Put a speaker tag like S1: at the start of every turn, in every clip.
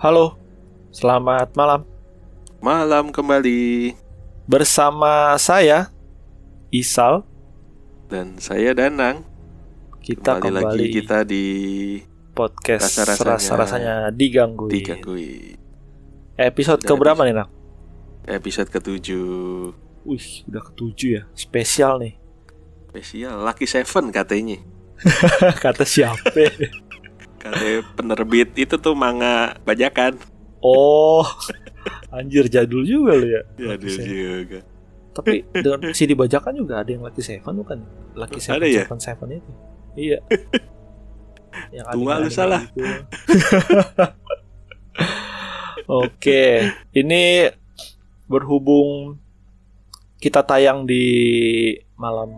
S1: Halo, selamat malam.
S2: Malam kembali
S1: Bersama saya, Isal.
S2: dan saya Danang.
S1: Kita
S2: kembali,
S1: kembali,
S2: lagi kita di
S1: podcast
S2: Rasa-rasanya
S1: rasa-rasanya digangguin.
S2: digangguin
S1: Episode
S2: Udah
S1: keberapa nih, Nang?
S2: episode ketujuh
S1: Wih, udah ketujuh ya. Spesial nih.
S2: spesial Lucky Seven katanya.
S1: Kata siapa?
S2: Katanya penerbit itu tuh manga bajakan.
S1: oh, anjir jadul juga lu ya.
S2: Ya
S1: Lucky Seven.
S2: juga.
S1: Tapi dengan si dibajakan juga ada yang Lucky Seven bukan? Lucky Seven
S2: Ada ya?
S1: Seven Seven itu. Iya. yang
S2: Tua lu salah.
S1: Oke, ini berhubung kita tayang di malam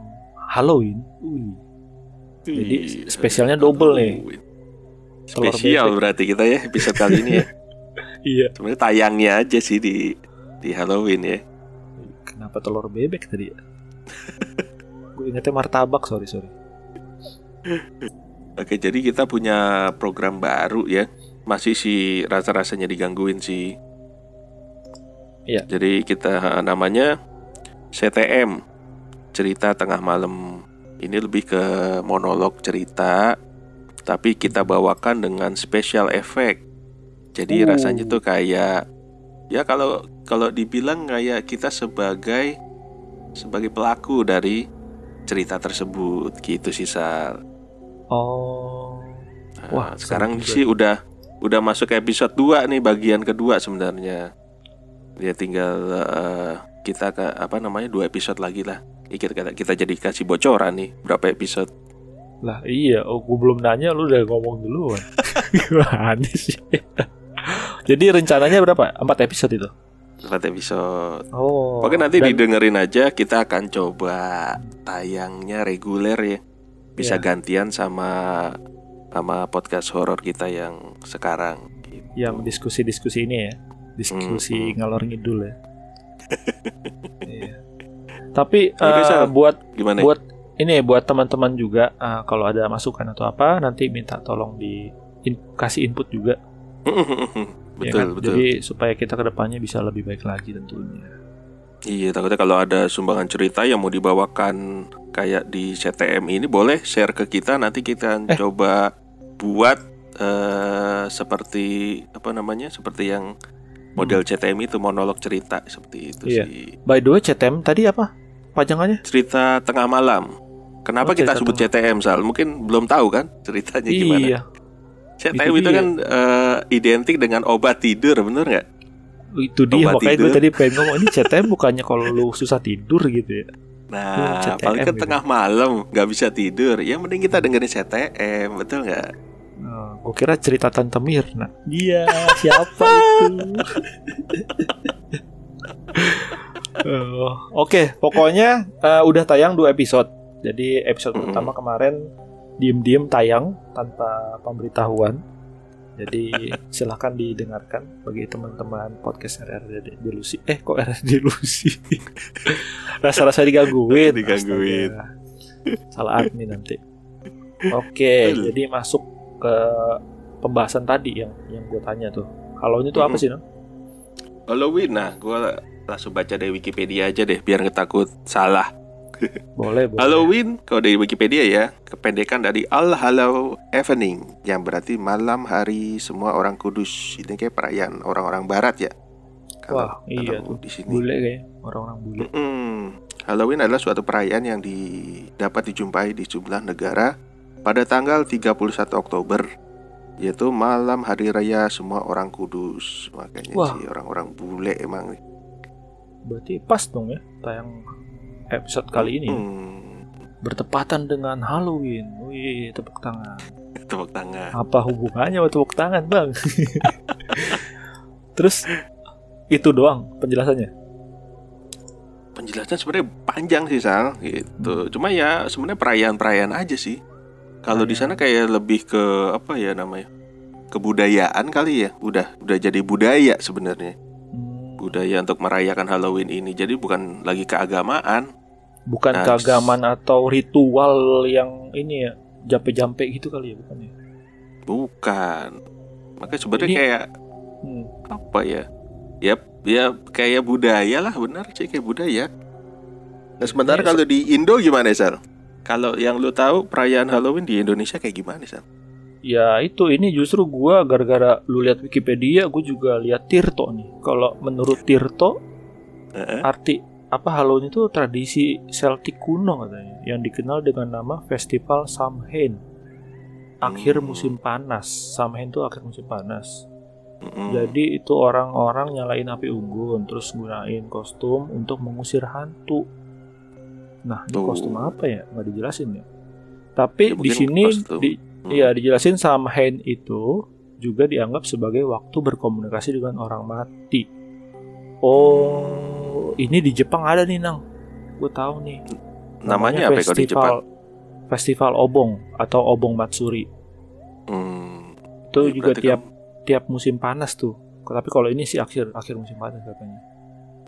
S1: Halloween. Wih, Jadi, spesialnya double nih.
S2: Spesial berarti kita ya episode kali ini ya.
S1: iya.
S2: Sebenarnya tayangnya aja sih di di Halloween ya.
S1: Kenapa telur bebek tadi ya? Gue ingetnya martabak, sorry sorry.
S2: Oke, jadi kita punya program baru ya. Masih si rasa-rasanya digangguin sih.
S1: Iya.
S2: Jadi kita namanya CTM. Cerita tengah malam. Ini lebih ke monolog cerita, tapi kita bawakan dengan special effect. Jadi
S1: Uh.
S2: rasanya tuh kayak ya kalau kalau dibilang kayak kita sebagai sebagai pelaku dari cerita tersebut gitu sih Sal.
S1: Oh,
S2: Nah,
S1: Wah,
S2: sekarang
S1: juga.
S2: sih udah udah masuk ke episode 2 nih bagian kedua sebenarnya. Dia tinggal eh, kita ke apa namanya dua episode lagi lah. Kita, kita jadi kasih bocoran nih berapa episode.
S1: Lah iya. Oh, gue belum nanya, lu udah ngomong duluan. Gimana sih? Jadi rencananya berapa? Empat episode itu?
S2: Empat episode.
S1: Oh.
S2: Oke nanti
S1: dan-
S2: didengerin aja. Kita akan coba tayangnya reguler ya. Bisa
S1: Iya.
S2: gantian sama sama podcast horor kita yang sekarang. gitu.
S1: yang diskusi-diskusi ini ya diskusi
S2: Hmm.
S1: ngalor ngidul ya Iya. tapi
S2: Oke, Sal.
S1: buat
S2: Gimana?
S1: buat ini buat teman-teman juga eh, kalau ada masukan atau apa nanti minta tolong di in- kasih input juga ya
S2: betul
S1: kan?
S2: betul.
S1: jadi supaya kita ke depannya bisa lebih baik lagi tentunya
S2: Iya, takutnya kalau ada sumbangan cerita yang mau dibawakan kayak di CTM ini boleh share ke kita nanti kita
S1: Eh.
S2: coba buat eh, seperti apa namanya? Seperti yang model CTM itu monolog cerita seperti itu
S1: Iya.
S2: sih.
S1: by the way CTM tadi apa pajangannya
S2: Cerita tengah malam.
S1: Oh,
S2: Kenapa kita
S1: cerita
S2: sebut CTM Sal? Mungkin belum tahu kan ceritanya gimana?
S1: iya
S2: CTM
S1: Itu
S2: itu, kan eh, identik dengan obat tidur, bener nggak?
S1: itu dia
S2: Obat
S1: makanya gue
S2: tidur.
S1: tadi pengen ngomong ini CTM bukannya kalau lu susah tidur gitu ya
S2: Nah,
S1: CTM
S2: apalagi kan
S1: gitu.
S2: tengah malam nggak bisa tidur, ya mending kita dengerin CTM, betul nggak?
S1: Oh, gue kira cerita Tante Mirna. Iya, siapa itu? Oh, Oke, pokoknya eh, udah tayang dua episode. Jadi episode
S2: Mm-mm.
S1: pertama kemarin diem-diem tayang tanpa pemberitahuan. Jadi silahkan didengarkan bagi teman-teman podcast RRD Delusi. Eh kok RRD Delusi? Rasa-rasa digangguin.
S2: Digangguin.
S1: Astaga. Salah admin nanti. Oke,
S2: Betul.
S1: jadi masuk ke pembahasan tadi yang yang gue tanya tuh. Halonya tuh apa
S2: Mm-mm.
S1: sih, Nang?
S2: Halloween, nah gue langsung baca dari Wikipedia aja deh, biar nggak takut salah.
S1: Boleh, boleh.
S2: Halloween, kalau dari Wikipedia ya, kependekan dari All Hallow Evening, yang berarti malam hari semua orang kudus. Ini kayak perayaan orang-orang Barat ya.
S1: Wah, iya tuh.
S2: kalau di sini.
S1: Bule kayaknya, orang-orang bule.
S2: Mm-mm. Halloween adalah suatu perayaan yang di- dapat dijumpai di sejumlah negara pada tanggal 31 Oktober yaitu malam hari raya semua orang kudus. Makanya
S1: Wah.
S2: sih orang-orang bule emang.
S1: Berarti pas dong ya tayang episode kali ini.
S2: Hmm,
S1: bertepatan dengan Halloween. Wih, tepuk tangan.
S2: tepuk tangan.
S1: Apa hubungannya sama tepuk tangan, Bang? Terus itu doang penjelasannya.
S2: Penjelasan sebenarnya panjang sih Sal gitu. Cuma ya sebenarnya perayaan-perayaan aja sih. Kalau di sana kayak lebih ke apa ya namanya? Kebudayaan kali ya. Udah udah jadi budaya sebenarnya. Budaya untuk merayakan Halloween ini. Jadi bukan lagi keagamaan.
S1: bukan
S2: Nah,
S1: keagamaan atau ritual yang ini ya jampe-jampe gitu kali ya bukan ya?
S2: Bukan. Makanya sebenarnya
S1: Ini-
S2: kayak
S1: Hmm.
S2: apa ya ya ya kayak budaya lah benar sih kayak budaya nah sementara
S1: Iya,
S2: kalau di Indo gimana Sal kalau yang lu tahu perayaan Halloween di Indonesia kayak gimana Sal
S1: Ya itu ini justru gua gara-gara lu lihat Wikipedia, gue juga lihat Tirto nih. Kalau menurut Tirto,
S2: Heeh.
S1: arti apa Halloween itu tradisi Celtic kuno katanya, yang dikenal dengan nama Festival Samhain. Akhir
S2: Hmm.
S1: musim panas. Samhain itu akhir musim panas.
S2: Mm-mm.
S1: Jadi itu orang-orang nyalain api unggun, terus gunain kostum untuk mengusir hantu. Nah, ini kostum apa ya? Nggak dijelasin ya. Tapi
S2: Ya,
S1: di sini di,
S2: Hmm.
S1: Iya, dijelasin Samhain itu juga dianggap sebagai waktu berkomunikasi dengan orang mati. Oh, ini di Jepang ada nih, Nang. Gue tahu nih.
S2: namanya apa ya kalau di Jepang
S1: Festival Obong atau Obong Matsuri.
S2: Hmm.
S1: Itu
S2: Ya,
S1: juga tiap tiap musim panas tuh. Tapi kalau ini sih akhir akhir musim panas katanya.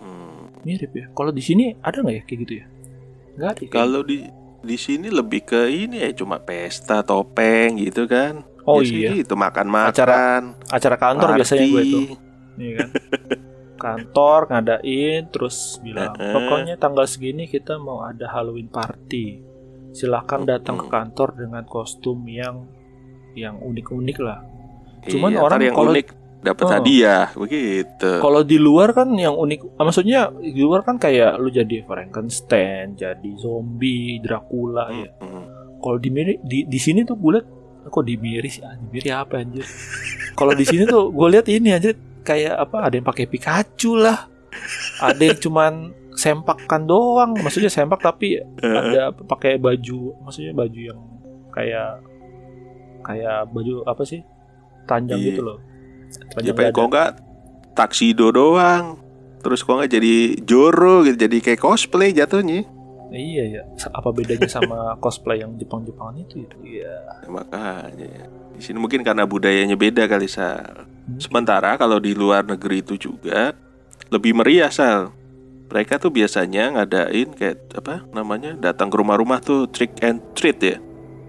S2: Hmm.
S1: Mirip ya. Kalau di sini ada nggak ya kayak gitu ya? Nggak ada.
S2: Kalau di di sini lebih ke ini ya cuma pesta topeng gitu kan.
S1: oh
S2: Biasanya
S1: iya,
S2: Itu makan-makan.
S1: acara kantor
S2: party.
S1: biasanya gue tuh. Iya kan? Kantor ngadain terus bilang pokoknya tanggal segini kita mau ada Halloween party. Silahkan datang ke kantor dengan kostum yang yang unik-unik lah. Cuman
S2: Iya,
S1: orang
S2: yang
S1: kalau-
S2: unik dapat
S1: Oh.
S2: hadiah begitu.
S1: Kalau di luar kan yang unik, ah, maksudnya di luar kan kayak lu jadi Frankenstein, jadi zombie, Dracula ya.
S2: Mm-mm.
S1: Kalau di di di sini tuh gue liat kok di miri sih, ah, di miri apa anjir? Kalau di sini tuh gue lihat ini anjir kayak apa? Ada yang pakai Pikachu lah, ada yang cuman sempakkan doang, maksudnya sempak tapi ada pakai baju, maksudnya baju yang kayak kayak baju apa sih? Tanjang
S2: Iya.
S1: gitu loh.
S2: Ya pengen kok nggak taksido doang. Terus kok nggak jadi Joro gitu, jadi kayak cosplay jatuhnya.
S1: Iya ya, apa bedanya sama cosplay yang Jepang-Jepangan itu? ya? Iya.
S2: Ya, makanya di sini mungkin karena budayanya beda kali sal.
S1: Hmm.
S2: Sementara kalau di luar negeri itu juga lebih meriah sal. Mereka tuh biasanya ngadain kayak apa namanya datang ke rumah-rumah tuh trick and treat ya.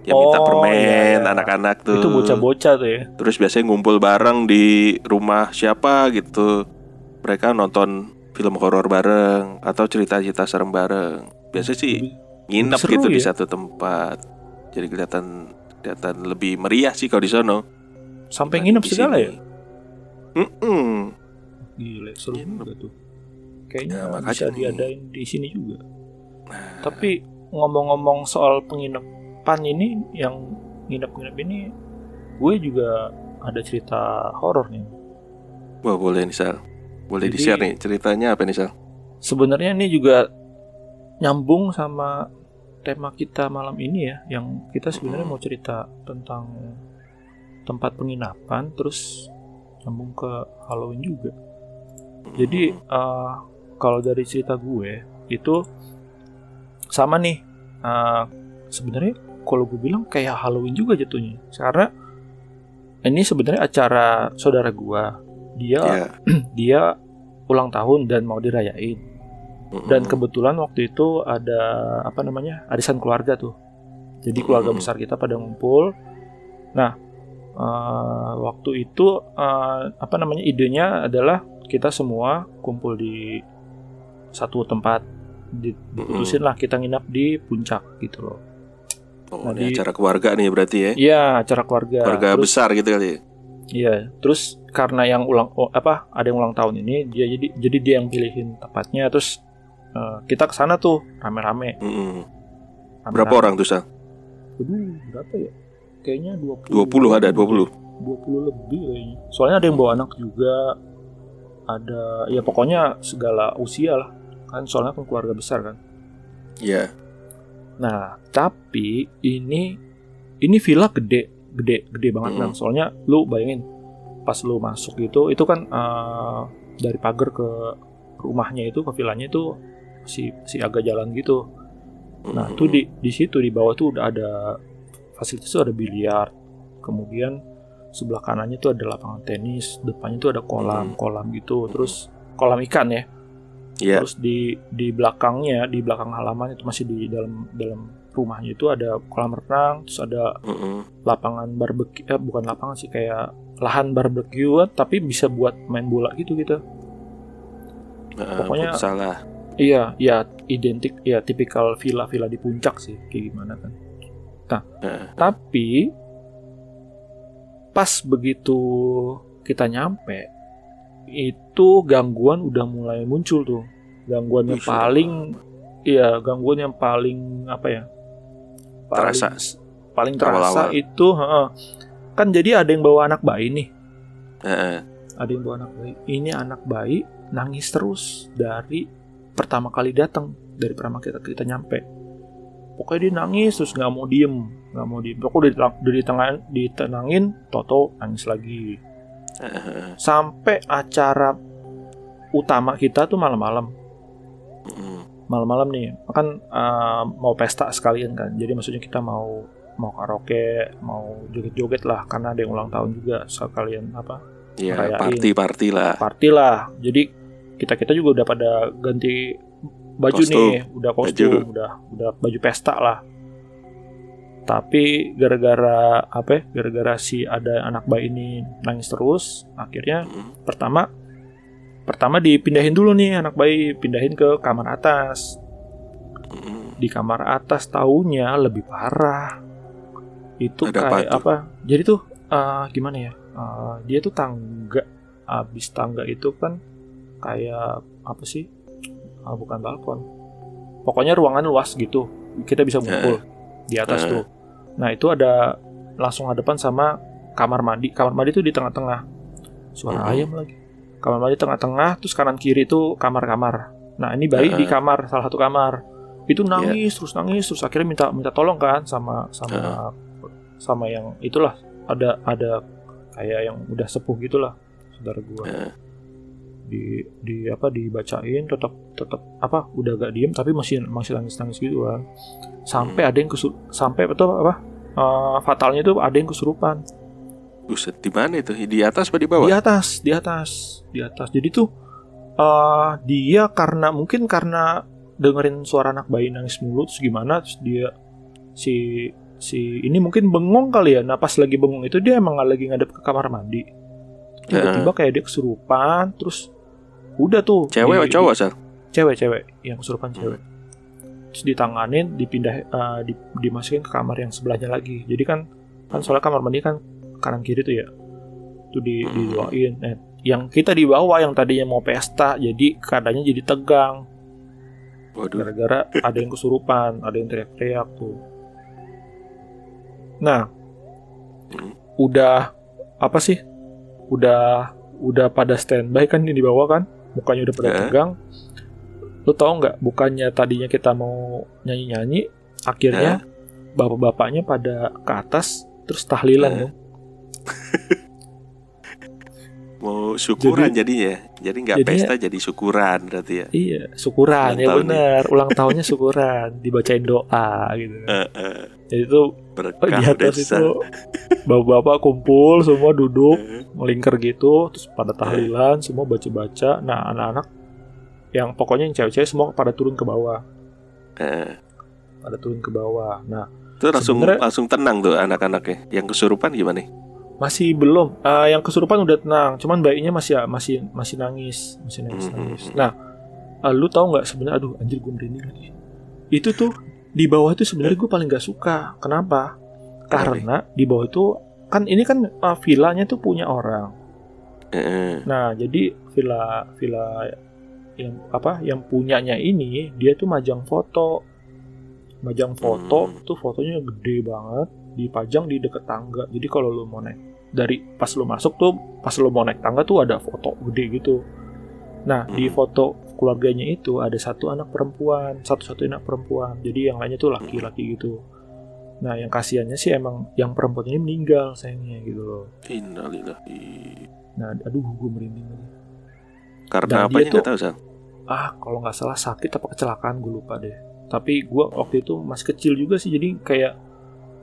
S2: Yang minta
S1: Oh,
S2: permen
S1: iya, iya.
S2: anak-anak tuh.
S1: Itu bocah-bocah tuh ya.
S2: Terus biasanya ngumpul bareng di rumah siapa gitu. Mereka nonton film horor bareng atau cerita-cerita serem bareng. Biasanya sih nginep
S1: seru
S2: gitu di
S1: ya.
S2: satu tempat. Jadi kelihatan kelihatan lebih meriah sih kalau di sono.
S1: sampai
S2: dibanding
S1: nginep
S2: di
S1: segala ya.
S2: Mm-mm.
S1: Gila, seru
S2: Nginep.
S1: juga tuh. Kayaknya
S2: Ya,
S1: bisa
S2: nih.
S1: diadain di sini juga.
S2: Nah,
S1: Tapi ngomong-ngomong soal penginapan ini, yang nginep-nginep ini, gue juga ada cerita horor nih.
S2: wah boleh nih Sal. Boleh
S1: Jadi-
S2: di-share nih ceritanya apa nih Sal?
S1: Sebenarnya ini juga nyambung sama tema kita malam ini ya, yang kita sebenarnya
S2: Hmm.
S1: mau cerita tentang tempat penginapan, terus nyambung ke Halloween juga. Jadi eh, kalau dari cerita gue itu sama nih. eh, sebenarnya kalau gue bilang kayak Halloween juga jatuhnya. Karena ini sebenarnya acara saudara gue. Dia
S2: ya.
S1: dia ulang tahun dan mau dirayain. Dan kebetulan waktu itu ada apa namanya arisan keluarga tuh. Jadi keluarga besar kita pada ngumpul. Nah eh, waktu itu eh, apa namanya idenya adalah kita semua kumpul di satu tempat. Di- Diputusin lah kita nginap di puncak gitu loh.
S2: Oh,
S1: Nah,
S2: ini
S1: di-
S2: acara keluarga nih berarti ya.
S1: Iya acara keluarga.
S2: Keluarga
S1: Terus-
S2: besar gitu kali. ya?
S1: Iya, terus karena yang ulang oh, apa ada yang ulang tahun ini dia jadi jadi dia yang pilihin tempatnya terus eh, kita ke sana tuh rame-rame.
S2: Mm-mm.
S1: rame-rame.
S2: Berapa orang tuh Sal?
S1: Aduh, berapa ya? Kayaknya 20.
S2: 20 ada 20.
S1: 20 lebih kayaknya. Soalnya ada yang bawa anak juga. Ada ya pokoknya segala usia lah. Kan soalnya kan keluarga besar kan.
S2: Iya.
S1: Nah, tapi ini ini villa gede, gede, gede banget
S2: Mm-mm.
S1: kan. Soalnya lu bayangin pas lu masuk gitu, itu kan eh, dari pagar ke rumahnya itu ke villanya itu si si agak jalan gitu. Nah, tuh di di situ di bawah tuh udah ada fasilitas tuh ada biliar. Kemudian sebelah kanannya tuh ada lapangan tenis, depannya tuh ada kolam, kolam gitu. Terus kolam ikan ya.
S2: Iya.
S1: Terus di di belakangnya, di belakang halaman itu masih di dalam dalam rumahnya itu ada kolam renang terus ada
S2: Mm-mm.
S1: lapangan barbecue eh, bukan lapangan sih kayak lahan barbecue tapi bisa buat main bola gitu gitu
S2: Nah,
S1: Pokoknya-
S2: futsal lah.
S1: iya ya identik ya tipikal villa-villa di puncak sih kayak gimana kan
S2: Nah,
S1: tapi pas begitu kita nyampe itu gangguan udah mulai muncul tuh gangguan yang paling iya gangguan yang paling apa ya paling,
S2: Terasa.
S1: paling terasa
S2: Awal-awal.
S1: itu heeh. kan jadi ada yang bawa anak bayi nih
S2: Heeh.
S1: ada yang bawa anak bayi ini anak bayi nangis terus dari pertama kali datang dari pertama kita kita nyampe pokoknya dia nangis terus nggak mau diem nggak mau diem pokoknya udah, ditenangin Toto nangis lagi Sampai acara utama kita tuh malam-malam malam-malam nih kan eh, mau pesta sekalian kan jadi maksudnya kita mau mau karaoke mau joget-joget lah karena ada yang ulang tahun juga sekalian apa
S2: Ya, party-party lah.
S1: party lah. Jadi kita kita juga udah pada ganti baju
S2: Kostum.
S1: nih, udah kostum, udah udah baju pesta lah. Tapi gara-gara apa? ya, Gara-gara si ada anak bayi ini nangis terus, akhirnya pertama pertama dipindahin dulu nih anak bayi, pindahin ke kamar atas. Di kamar atas taunya lebih parah. Itu
S2: Ada apa
S1: kayak
S2: tuh?
S1: apa? Jadi tuh eh, gimana ya? Eh, dia tuh tangga, abis tangga itu kan kayak apa sih? Ah, bukan balkon. Pokoknya ruangan luas gitu. Kita bisa ngumpul di atas
S2: Eh.
S1: tuh. Nah itu ada langsung hadapan sama kamar mandi. Kamar mandi tuh di tengah-tengah. Suara
S2: Mhm.
S1: ayam lagi. Kamar mandi tengah-tengah, terus kanan kiri itu kamar-kamar. Nah ini bayi
S2: Eh.
S1: di kamar, salah satu kamar. Itu nangis terus nangis terus akhirnya minta minta tolong kan sama sama sama yang itulah ada ada kayak yang udah sepuh gitulah saudara gua
S2: Eh.
S1: di di apa dibacain tetap tetap apa udah gak diem tapi masih masih nangis nangis gitu kan sampai ada yang kesu sampai betul apa eh, fatalnya itu ada yang kesurupan.
S2: Buset, di mana itu? Di atas apa di bawah?
S1: di atas di atas di atas. Jadi tuh eh dia karena mungkin karena dengerin suara anak bayi nangis mulu terus gimana terus dia si si ini mungkin bengong kali ya. Nah pas lagi bengong itu dia emang lagi ngadep ke kamar mandi. Tiba-tiba kayak dia kesurupan terus udah tuh.
S2: Cewek atau
S1: di-
S2: cowok, Sal?
S1: Cewek cewek yang kesurupan
S2: Hmm.
S1: cewek. Terus ditanganin dipindah eh, di, dimasukin ke kamar yang sebelahnya lagi. Jadi kan kan soalnya kamar mandi kan kanan kiri tuh ya. Tuh di
S2: Hmm.
S1: didoain eh, yang kita di bawah yang tadinya mau pesta jadi keadaannya jadi tegang. Gara-gara ada yang kesurupan ada yang teriak-teriak tuh. Nah
S2: Hmm.
S1: udah apa sih? Udah udah pada standby kan di bawah kan? Mukanya udah pada
S2: Ya.
S1: tegang lu tau nggak bukannya tadinya kita mau nyanyi-nyanyi akhirnya bapak-bapaknya pada ke atas terus tahlilan
S2: Ya.
S1: dong
S2: Mau syukuran jadinya. Jadi nggak pesta jadi syukuran berarti ya.
S1: iya syukuran
S2: Ulang
S1: ya bener ulang tahunnya syukuran dibacain doa gitu
S2: Eh, eh,
S1: jadi tuh
S2: berkah
S1: di atas
S2: desa.
S1: itu bapak-bapak kumpul semua duduk melingkar gitu terus pada tahlilan semua baca-baca nah anak-anak yang pokoknya yang cewek-cewek semua pada turun ke bawah.
S2: Eh.
S1: pada turun ke bawah. Nah
S2: Itu langsung langsung tenang tuh anak-anaknya. Yang kesurupan gimana?
S1: masih belum. Eh, yang kesurupan udah tenang. Cuman bayinya masih masih masih nangis. Masih nangis
S2: Mhm.
S1: nangis. nah eh, lu tahu nggak sebenarnya aduh anjir gue merinding lagi. Itu tuh di bawah itu sebenarnya gue paling gak suka. Kenapa? Karena di bawah itu kan ini kan eh, villanya tuh punya orang. Nah, jadi villa villa yang apa yang punyanya ini dia tuh majang foto. Majang foto
S2: Hmm.
S1: tuh fotonya gede banget, dipajang di deket tangga. Jadi kalau lu mau naik dari pas lu masuk tuh pas lu mau naik tangga tuh ada foto gede gitu. Nah, di
S2: Hmm.
S1: foto keluarganya itu ada satu anak perempuan, satu-satu anak perempuan. Jadi yang lainnya tuh laki-laki gitu. Nah, yang kasihannya sih emang yang perempuan ini meninggal sayangnya gitu loh.
S2: Innalillahi.
S1: Nah, aduh gue merinding lagi.
S2: Karena
S1: Dan dia
S2: apanya
S1: tuh-
S2: nggak tahu, Sal.
S1: ah kalau nggak salah sakit apa kecelakaan gue lupa deh tapi gue waktu itu masih kecil juga sih jadi kayak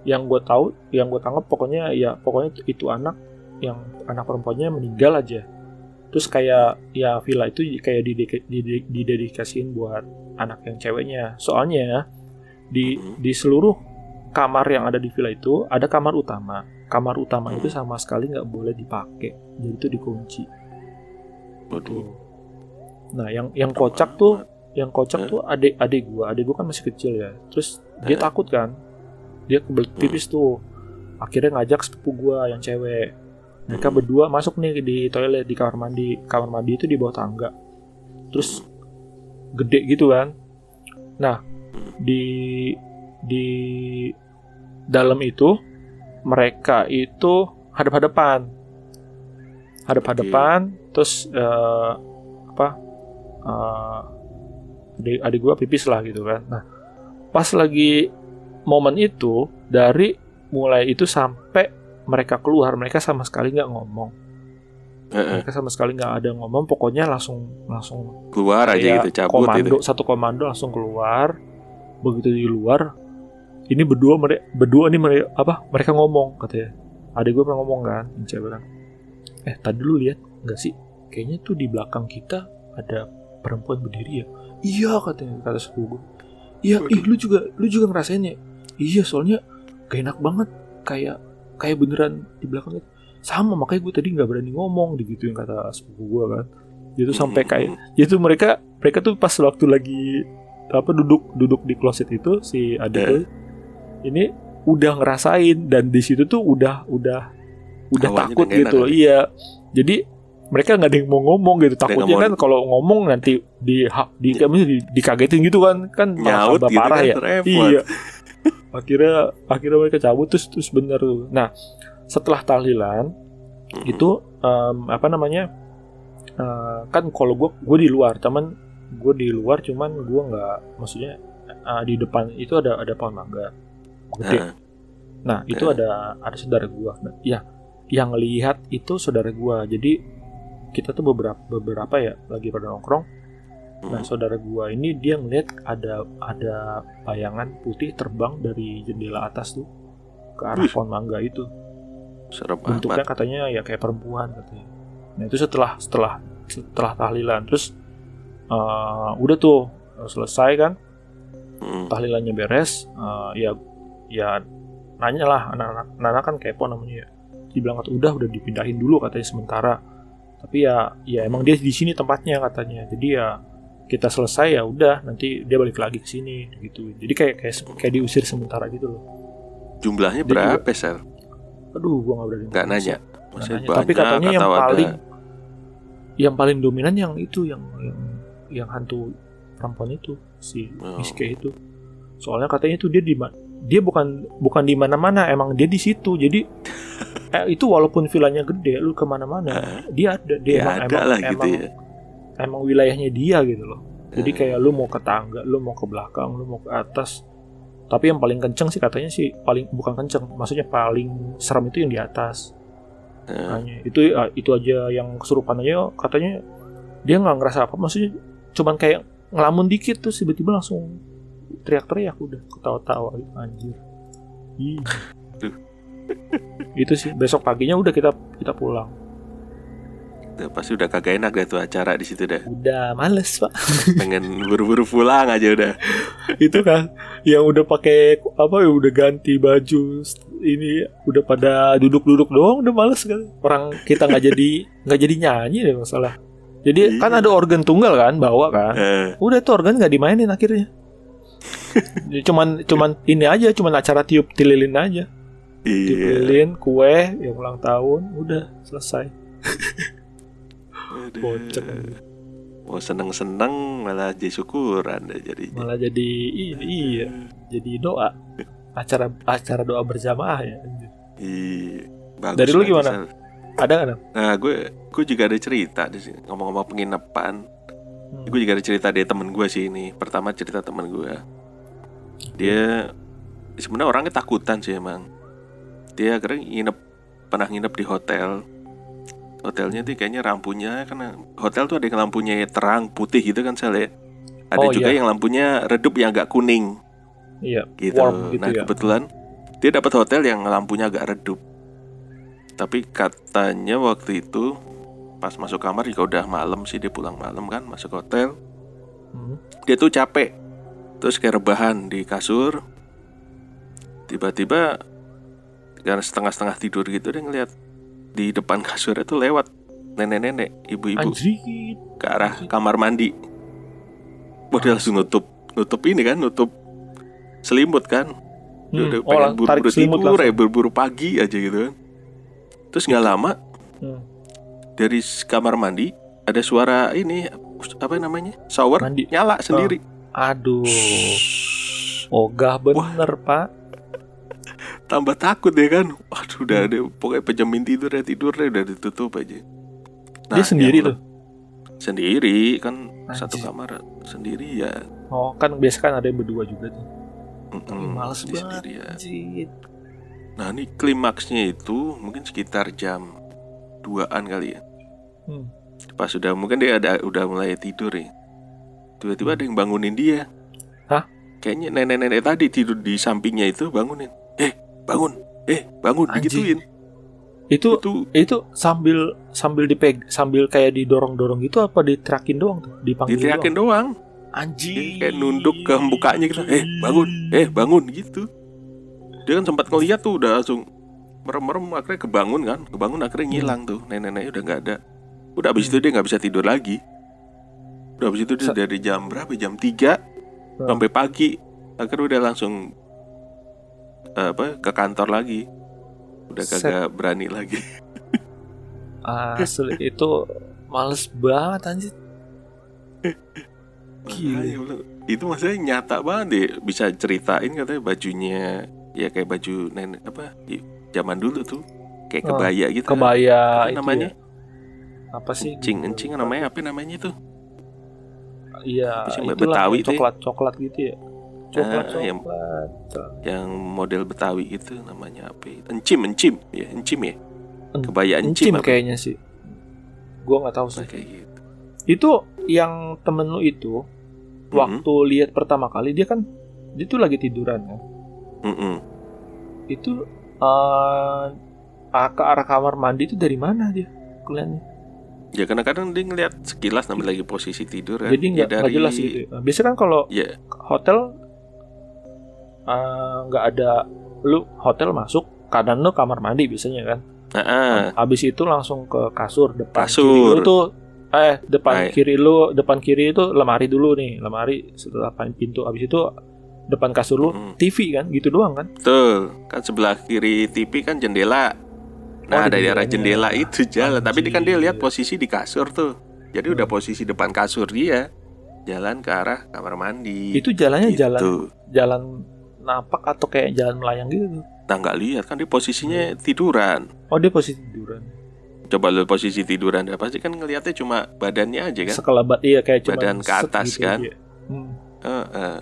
S1: yang gue tahu yang gue tangkap pokoknya ya pokoknya itu, itu anak yang anak perempuannya meninggal aja terus kayak ya villa itu kayak didek- didek- didedikasiin buat anak yang ceweknya soalnya di
S2: Mhm.
S1: di seluruh kamar yang ada di villa itu ada kamar utama kamar utama itu
S2: Mhm.
S1: sama sekali nggak boleh dipakai jadi itu dikunci
S2: Waduh.
S1: nah yang yang kocak tuh yang kocak
S2: Eh?
S1: tuh adik adik gua. Adik gua kan masih kecil ya. Terus dia
S2: Eh.
S1: takut kan? Dia kebelet
S2: Hmm.
S1: pipis tuh. Akhirnya ngajak sepupu gua yang cewek. Mereka
S2: Hmm.
S1: berdua masuk nih di toilet di kamar mandi. Kamar mandi itu di bawah tangga. Terus gede gitu kan. Nah di di dalam itu mereka itu hadap-hadapan hadap-hadapan terus eh, apa eh, adik adik gua pipis lah gitu kan. Nah pas lagi momen itu dari mulai itu sampai mereka keluar mereka sama sekali nggak ngomong.
S2: Heeh.
S1: mereka sama sekali nggak ada ngomong pokoknya langsung langsung
S2: keluar aja
S1: kayak
S2: gitu cabut
S1: komando
S2: gitu.
S1: satu komando langsung keluar. Begitu di luar ini berdua mereka berdua nih mereka apa mereka ngomong katanya. Adik gue pernah ngomong kan cewek kan eh tadi lu lihat nggak sih? Kayaknya tuh di belakang kita ada perempuan berdiri ya. Iya katanya kata sepupu gue iya ih lu juga lu juga ngerasain ya? Iya soalnya gak enak banget. Kayak kayak beneran di belakang itu. Sama makanya gue tadi nggak berani ngomong digituin kata sepupu gue kan. Itu sampai kayak itu mereka mereka tuh pas waktu lagi apa duduk duduk di kloset itu si adik
S2: Eh.
S1: tuh ini udah ngerasain. Dan di situ tuh udah udah udah
S2: Awalnya
S1: takut gitu
S2: enak ya?
S1: iya. Jadi mereka nggak ada yang mau ngomong gitu. Takutnya kan kalau ngomong nanti di di, di, di- dikagetin gitu kan. Kan
S2: Nyaut gitu
S1: parah
S2: kan,
S1: ya.
S2: repot.
S1: iya. Akhirnya akhirnya mereka cabut terus terus bener tuh. Nah setelah tahlilan
S2: Mhm.
S1: itu em, apa namanya eh, kan kalau gue gue di luar cuman gue di luar cuman gue nggak maksudnya eh, di depan itu ada ada pohon mangga. Gede. Nah itu ada ada saudara gue nah, ya yang lihat itu saudara gue jadi kita tuh beberapa beberapa ya lagi pada nongkrong. Nah
S2: Mhm.
S1: saudara gue ini dia ngeliat ada ada bayangan putih terbang dari jendela atas tuh ke arah pohon mangga itu.
S2: Serem
S1: bentuknya
S2: amat.
S1: katanya ya kayak perempuan katanya. Nah itu setelah setelah setelah tahlilan. Terus eh, udah tuh eh, selesai kan?
S2: Mhm.
S1: tahlilannya beres eh, ya ya nanya lah anak-anak anak kan kepo namanya ya dibilang kata udah udah dipindahin dulu katanya sementara. Tapi ya ya emang dia di sini tempatnya katanya. Jadi ya kita selesai ya udah nanti dia balik lagi ke sini gitu. Jadi kayak kayak kayak diusir sementara gitu loh.
S2: Jumlahnya
S1: Dia
S2: berapa sel?
S1: Aduh gua nggak berani
S2: nggak nanya. Maksudnya
S1: Nanya. tapi
S2: banyak
S1: katanya yang
S2: atau ada-
S1: paling yang paling dominan yang itu yang yang yang hantu perempuan itu si
S2: Oh.
S1: Miske itu. Soalnya katanya itu dia di dia bukan bukan di mana-mana emang dia di situ. Jadi eh, itu walaupun villanya gede lu ke mana-mana dia ada dia
S2: ya
S1: emang
S2: ada
S1: emang,
S2: lah gitu
S1: emang,
S2: ya
S1: emang wilayahnya dia gitu loh jadi
S2: Eh.
S1: kayak lu mau ke tangga lu mau ke belakang lu mau ke atas tapi yang paling kenceng sih katanya sih paling bukan kenceng maksudnya paling serem itu yang di atas
S2: Eh.
S1: Makanya itu itu aja yang kesurupan aja katanya dia nggak ngerasa apa maksudnya cuman kayak ngelamun dikit tuh tiba-tiba langsung teriak-teriak udah ketawa-tawa gitu anjir Ih. Itu sih. Besok paginya udah kita kita pulang.
S2: Tuh, pasti udah kagak enak deh tuh acara di situ dah
S1: udah males pak.
S2: Pengen buru-buru pulang aja udah.
S1: Itu kan yang udah pakai apa ya udah ganti baju ini udah pada duduk-duduk doang udah males kan. Orang kita nggak jadi nggak jadi nyanyi deh masalah. Jadi
S2: Iya.
S1: kan ada organ tunggal kan bawa kan.
S2: Eh,
S1: udah tuh organ nggak dimainin akhirnya. Cuman cuman ini aja cuman acara tiup tililin aja
S2: iya
S1: lilin kue yang ulang tahun udah selesai. Kocak.
S2: mau seneng-seneng malah jadi syukuran deh jadi
S1: malah jadi ini iya jadi doa acara acara doa berjamaah ya
S2: Iya, bagus
S1: Dari lu gimana?
S2: Sal.
S1: ada kan
S2: Nah, gue gue juga ada cerita di sini. Ngomong-ngomong penginapan,
S1: Hmm.
S2: gue juga ada cerita dari temen gue sih ini. Pertama cerita temen gue. Dia sebenarnya orangnya takutan sih emang. Dia akhirnya nginep pernah nginep di hotel. Hotelnya tuh kayaknya lampunya karena hotel tuh ada yang lampunya terang putih gitu kan Sal ya. Ada
S1: Oh,
S2: juga
S1: iya.
S2: yang lampunya redup yang agak kuning
S1: iya
S2: gitu.
S1: Warm gitu
S2: nah
S1: ya.
S2: kebetulan dia dapat hotel yang lampunya agak redup. Tapi katanya waktu itu pas masuk kamar juga udah malam sih dia pulang malam kan masuk hotel.
S1: Hmm.
S2: Dia tuh capek, terus kayak rebahan di kasur tiba-tiba karena setengah-setengah tidur gitu dia ngeliat di depan kasur itu lewat nenek-nenek ibu-ibu ke arah kamar mandi. Wah dia langsung nutup nutup ini kan nutup selimut kan.
S1: Hmm,
S2: Dia udah
S1: oh,
S2: pengen
S1: tarik
S2: buru-buru tidur ya buru-buru pagi aja gitu kan. Terus nggak lama
S1: Hmm.
S2: dari kamar mandi ada suara ini apa namanya shower
S1: Mandi.
S2: nyala sendiri.
S1: Aduh. Ogah bener, Pak.
S2: Tambah takut ya kan waduh
S1: Hmm.
S2: udah ada pokoknya penjamin tidur ya tidur deh udah ditutup aja
S1: Dia sendiri tuh.
S2: sendiri kan satu
S1: Anjir.
S2: kamar sendiri ya
S1: Oh, kan biasa kan ada yang berdua juga tuh. Tapi
S2: Mm-mm,
S1: males
S2: dia
S1: banget.
S2: sendiri ya.
S1: Anjir.
S2: nah ini klimaksnya itu mungkin sekitar jam 2an kali ya
S1: Hmm.
S2: pas sudah mungkin dia ada udah mulai tidur ya tiba-tiba ada yang bangunin dia
S1: Hah?
S2: kayaknya nenek-nenek tadi tidur di sampingnya itu bangunin bangun. Eh bangun
S1: Anjing.
S2: digituin.
S1: Itu
S2: itu
S1: itu sambil sambil dipeg sambil kayak didorong-dorong gitu apa diterakin doang tuh? Dipanggil
S2: diteriakin
S1: doang?
S2: doang.
S1: Anjing.
S2: Dia kayak nunduk ke mukanya gitu. Eh bangun. Eh bangun gitu. Dia kan sempat ngeliat tuh udah langsung merem-merem akhirnya kebangun kan. Kebangun akhirnya ngilang tuh. Nenek-neneknya udah nggak ada. Udah abis itu dia nggak bisa tidur lagi. Udah abis itu dia
S1: Sa-
S2: dari jam berapa? Jam 3
S1: Hmm.
S2: sampai pagi. Akhirnya udah langsung apa ke kantor lagi. Udah
S1: Set.
S2: kagak berani lagi.
S1: Asli itu males banget anjir. Gila.
S2: Itu maksudnya nyata banget deh. Bisa ceritain katanya bajunya ya kayak baju nenek apa i- zaman dulu tuh. Kayak
S1: Oh,
S2: kebaya gitu.
S1: kebaya
S2: Apa
S1: itu
S2: namanya?
S1: ya. apa sih?
S2: Encing encing namanya apa namanya itu
S1: iya itulah
S2: Betawi tuh
S1: coklat coklat gitu ya coklat
S2: Ah, yang- yang model betawi itu namanya apa itu encim encim. Ya encim ya. Kebaya
S1: encim
S2: encim apa?
S1: kayaknya sih. Gua nggak tahu
S2: Nah,
S1: sih.
S2: Kayak gitu.
S1: Itu yang temen lu itu
S2: Mm-mm.
S1: waktu lihat pertama kali dia kan dia tuh lagi tiduran kan?
S2: Mm-mm.
S1: itu eh ke arah kamar mandi itu dari mana dia kelihatannya?
S2: Ya kadang-kadang dia ngeliat sekilas namanya lagi posisi tidur kan.
S1: Jadi nggak
S2: ya,
S1: nggak jelas gitu ya. biasanya kan kalau
S2: ya.
S1: hotel eh, nggak ada lu hotel masuk kanan lu kamar mandi biasanya kan
S2: ah,
S1: habis itu langsung ke kasur depan
S2: Kasur.
S1: kiri lu tuh eh depan
S2: Baik.
S1: kiri lu depan kiri itu lemari dulu nih lemari setelah pintu habis itu depan kasur lu
S2: mm.
S1: TV kan gitu doang kan
S2: Betul, kan sebelah kiri TV kan jendela.
S1: Oh,
S2: Nah,
S1: di
S2: dari arah jendela itu jalan, tapi dia kan dia lihat posisi di kasur tuh. Jadi udah posisi depan kasur dia. Jalan ke arah kamar mandi.
S1: itu jalannya
S2: Gitu.
S1: jalan jalan napak atau kayak jalan melayang gitu.
S2: Nah, nggak lihat kan dia posisinya tiduran.
S1: oh dia posisi tiduran
S2: Coba lu posisi tiduran, ya pasti kan ngelihatnya cuma badannya aja kan.
S1: sekelebat iya kayak cuma
S2: Badan ke atas
S1: gitu
S2: kan.
S1: aja. hmm.
S2: Heeh.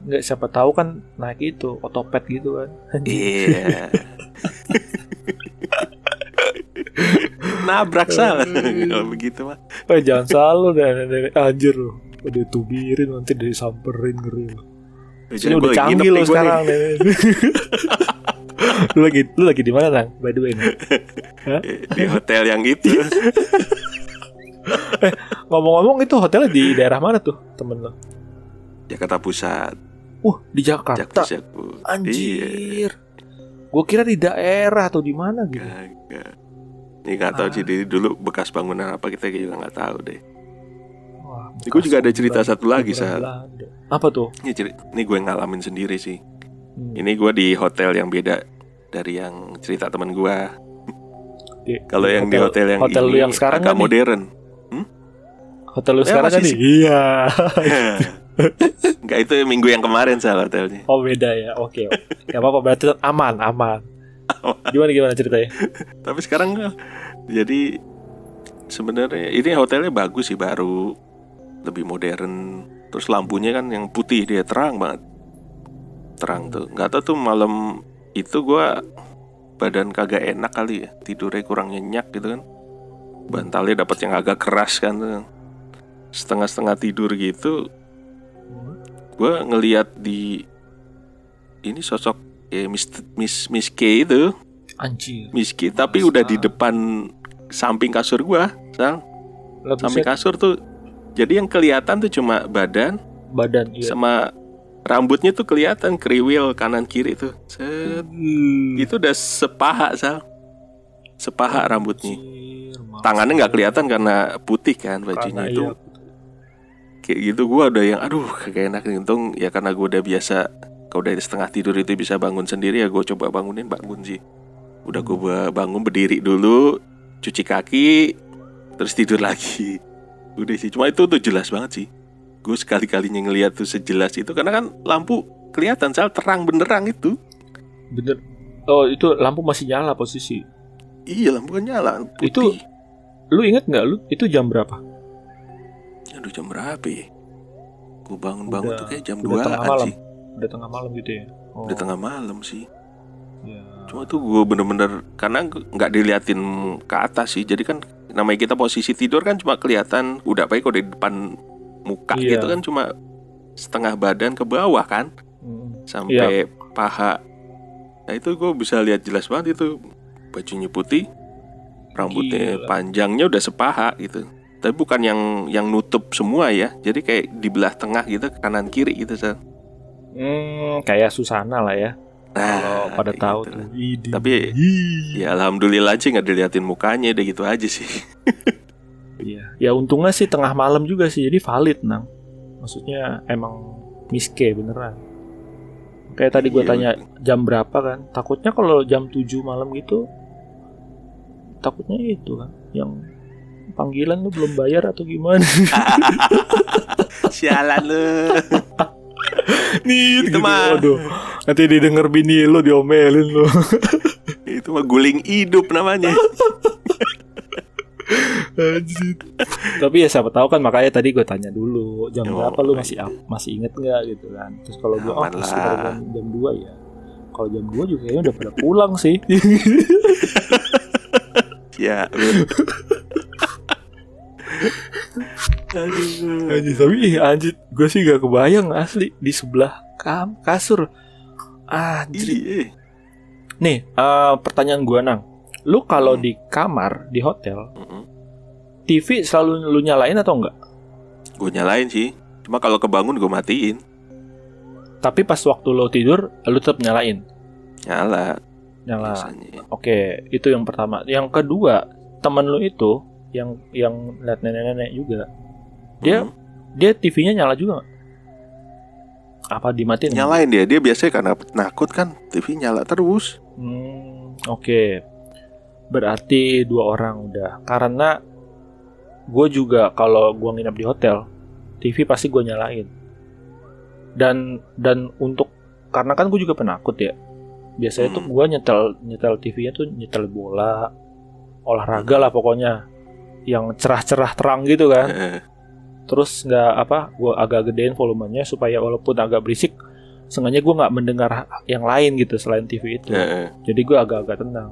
S1: nggak siapa tahu kan naik itu otopet gitu kan
S2: Iya. Nabrak salah kalau begitu mah.
S1: Eh jangan deh nenek anjir lu udah tubirin nanti disamperin ngeri lu
S2: Jadi
S1: udah canggih lo sekarang lu lagi lu lagi di mana nang by the way
S2: di hotel yang itu.
S1: ngomong-ngomong itu hotelnya di daerah mana tuh temen lo
S2: Jakarta Pusat.
S1: wah di Jakarta
S2: Jakarta Pusat. Bu. Iya.
S1: anjir gue kira di daerah atau di mana gitu
S2: Kagak. Ini nggak tahu
S1: Ah.
S2: sih dulu bekas bangunan apa kita juga nggak tahu deh.
S1: Wah,
S2: gue juga ada cerita satu lagi.
S1: Belanda. apa tuh
S2: Ini ceri- ini gue ngalamin sendiri sih.
S1: Hmm.
S2: Ini gue di hotel yang beda dari yang cerita teman gue. Kalau yang di hotel yang
S1: hotel
S2: ini
S1: yang sekarang
S2: agak
S1: kan nih?
S2: modern.
S1: hotel lu
S2: Ya,
S1: sekarang kan nih iya
S2: Enggak itu minggu yang kemarin Sal hotelnya.
S1: oh beda ya oke oke. Gak apa-apa berarti aman aman gimana gimana ceritanya
S2: Tapi sekarang jadi sebenarnya ini hotelnya bagus sih baru, lebih modern. Terus lampunya kan yang putih dia terang banget, terang tuh. Nggak tahu tuh malam itu gua badan kagak enak kali ya, tidurnya kurang nyenyak gitu kan. Bantalnya dapat yang agak keras kan tuh. Setengah-setengah tidur gitu, gua ngeliat di ini sosok ya Miss Miss Miss K itu
S1: anjir
S2: Miski tapi udah di depan samping kasur gua, Sal. Samping kasur tuh. Jadi yang kelihatan tuh cuma badan,
S1: badan iya.
S2: sama rambutnya tuh kelihatan kriwil kanan kiri tuh. Set.
S1: Hmm.
S2: Itu udah sepaha sal. Sepaha rambutnya.
S1: Anjir, maksud-
S2: Tangannya nggak kelihatan karena putih kan bajunya
S1: Karena
S2: itu.
S1: iya.
S2: Kayak gitu gua udah yang aduh kagak enak nih. Untung ya karena gua udah biasa kalau udah setengah tidur itu bisa bangun sendiri ya gue coba bangunin bangun sih. Udah gua bangun berdiri dulu, cuci kaki, terus tidur lagi. Udah sih, cuma itu tuh jelas banget sih. Gue sekali-kalinya ngeliat tuh sejelas itu karena kan lampu kelihatan sal terang benderang itu.
S1: bener oh itu lampu masih nyala posisi
S2: Iya lampu kan nyala putih.
S1: Itu lu inget nggak lu itu jam berapa
S2: Aduh jam berapa ya? Gue bangun-bangun tuh kayak jam
S1: udah
S2: 2
S1: tengah malam.
S2: sih.
S1: udah tengah malam gitu ya oh,
S2: Udah tengah malam sih.
S1: ya.
S2: Cuma tuh gue bener-bener karena nggak diliatin ke atas sih. Jadi kan namanya kita posisi tidur kan cuma kelihatan udah baik kalau di depan muka
S1: Iya.
S2: gitu kan cuma setengah badan ke bawah kan
S1: Hmm.
S2: sampai paha. Nah itu gue bisa lihat jelas banget itu bajunya putih, rambutnya
S1: Gila.
S2: panjangnya udah sepaha gitu. Tapi bukan yang yang nutup semua ya. Jadi kayak di belah tengah gitu kanan kiri gitu Sal.
S1: Hmm, kayak Susana lah ya kalau
S2: Nah,
S1: pada
S2: kayak
S1: tahu
S2: gitu
S1: tuh.
S2: Tapi-. Ya alhamdulillah aja nggak diliatin mukanya udah gitu aja sih.
S1: Iya. Ya untungnya sih tengah malam juga sih, jadi valid nang. Maksudnya emang miske beneran. Kayak tadi gue
S2: Iya.
S1: tanya jam berapa kan? Takutnya kalau jam 7 malam gitu, takutnya itu kan, yang panggilan lu belum bayar atau gimana?
S2: Sialan lu.
S1: Nih,
S2: Itu mah.
S1: Aduh, nanti didengar bini lu diomelin lu.
S2: Itu mah guling hidup namanya.
S1: Anjir. Tapi ya siapa tahu kan makanya tadi gue tanya dulu jam
S2: Oh,
S1: berapa lu masih up- masih inget nggak gitu kan. Terus kalau gue oh sekitar jam, jam 2 ya. Kalau jam 2 juga kayaknya udah pada pulang sih.
S2: ya. Aduh.
S1: anjir, tapi ih, anjir gue sih gak kebayang asli di sebelah kam kasur. Anjir. Nih, eh, pertanyaan gue nang. Lu kalau
S2: Hmm.
S1: di kamar di hotel,
S2: Mm-mm.
S1: TV selalu lu nyalain atau enggak?
S2: Gue nyalain sih. Cuma kalau kebangun gue matiin.
S1: Tapi pas waktu lo tidur, lu tetap nyalain.
S2: Nyala
S1: Nyala. Oke, itu yang pertama. Yang kedua, temen lu itu yang yang lihat nenek-nenek juga, Dia-
S2: Hmm.
S1: dia TV-nya nyala juga? Apa dimatiin?
S2: nyalain dia. Dia biasanya karena nakut kan TV nyala terus.
S1: Hmm, Oke, berarti dua orang udah. Karena gue juga kalau gue nginep di hotel, TV pasti gue nyalain. Dan dan untuk karena kan gue juga penakut ya. Biasanya tuh
S2: Hmm.
S1: gue nyetel nyetel TV-nya tuh nyetel bola, olahraga lah pokoknya, yang cerah-cerah terang gitu kan. Terus nggak apa gue agak gedein volumenya supaya walaupun agak berisik sengaja gue nggak mendengar yang lain gitu selain TV itu. Jadi gue agak-agak tenang.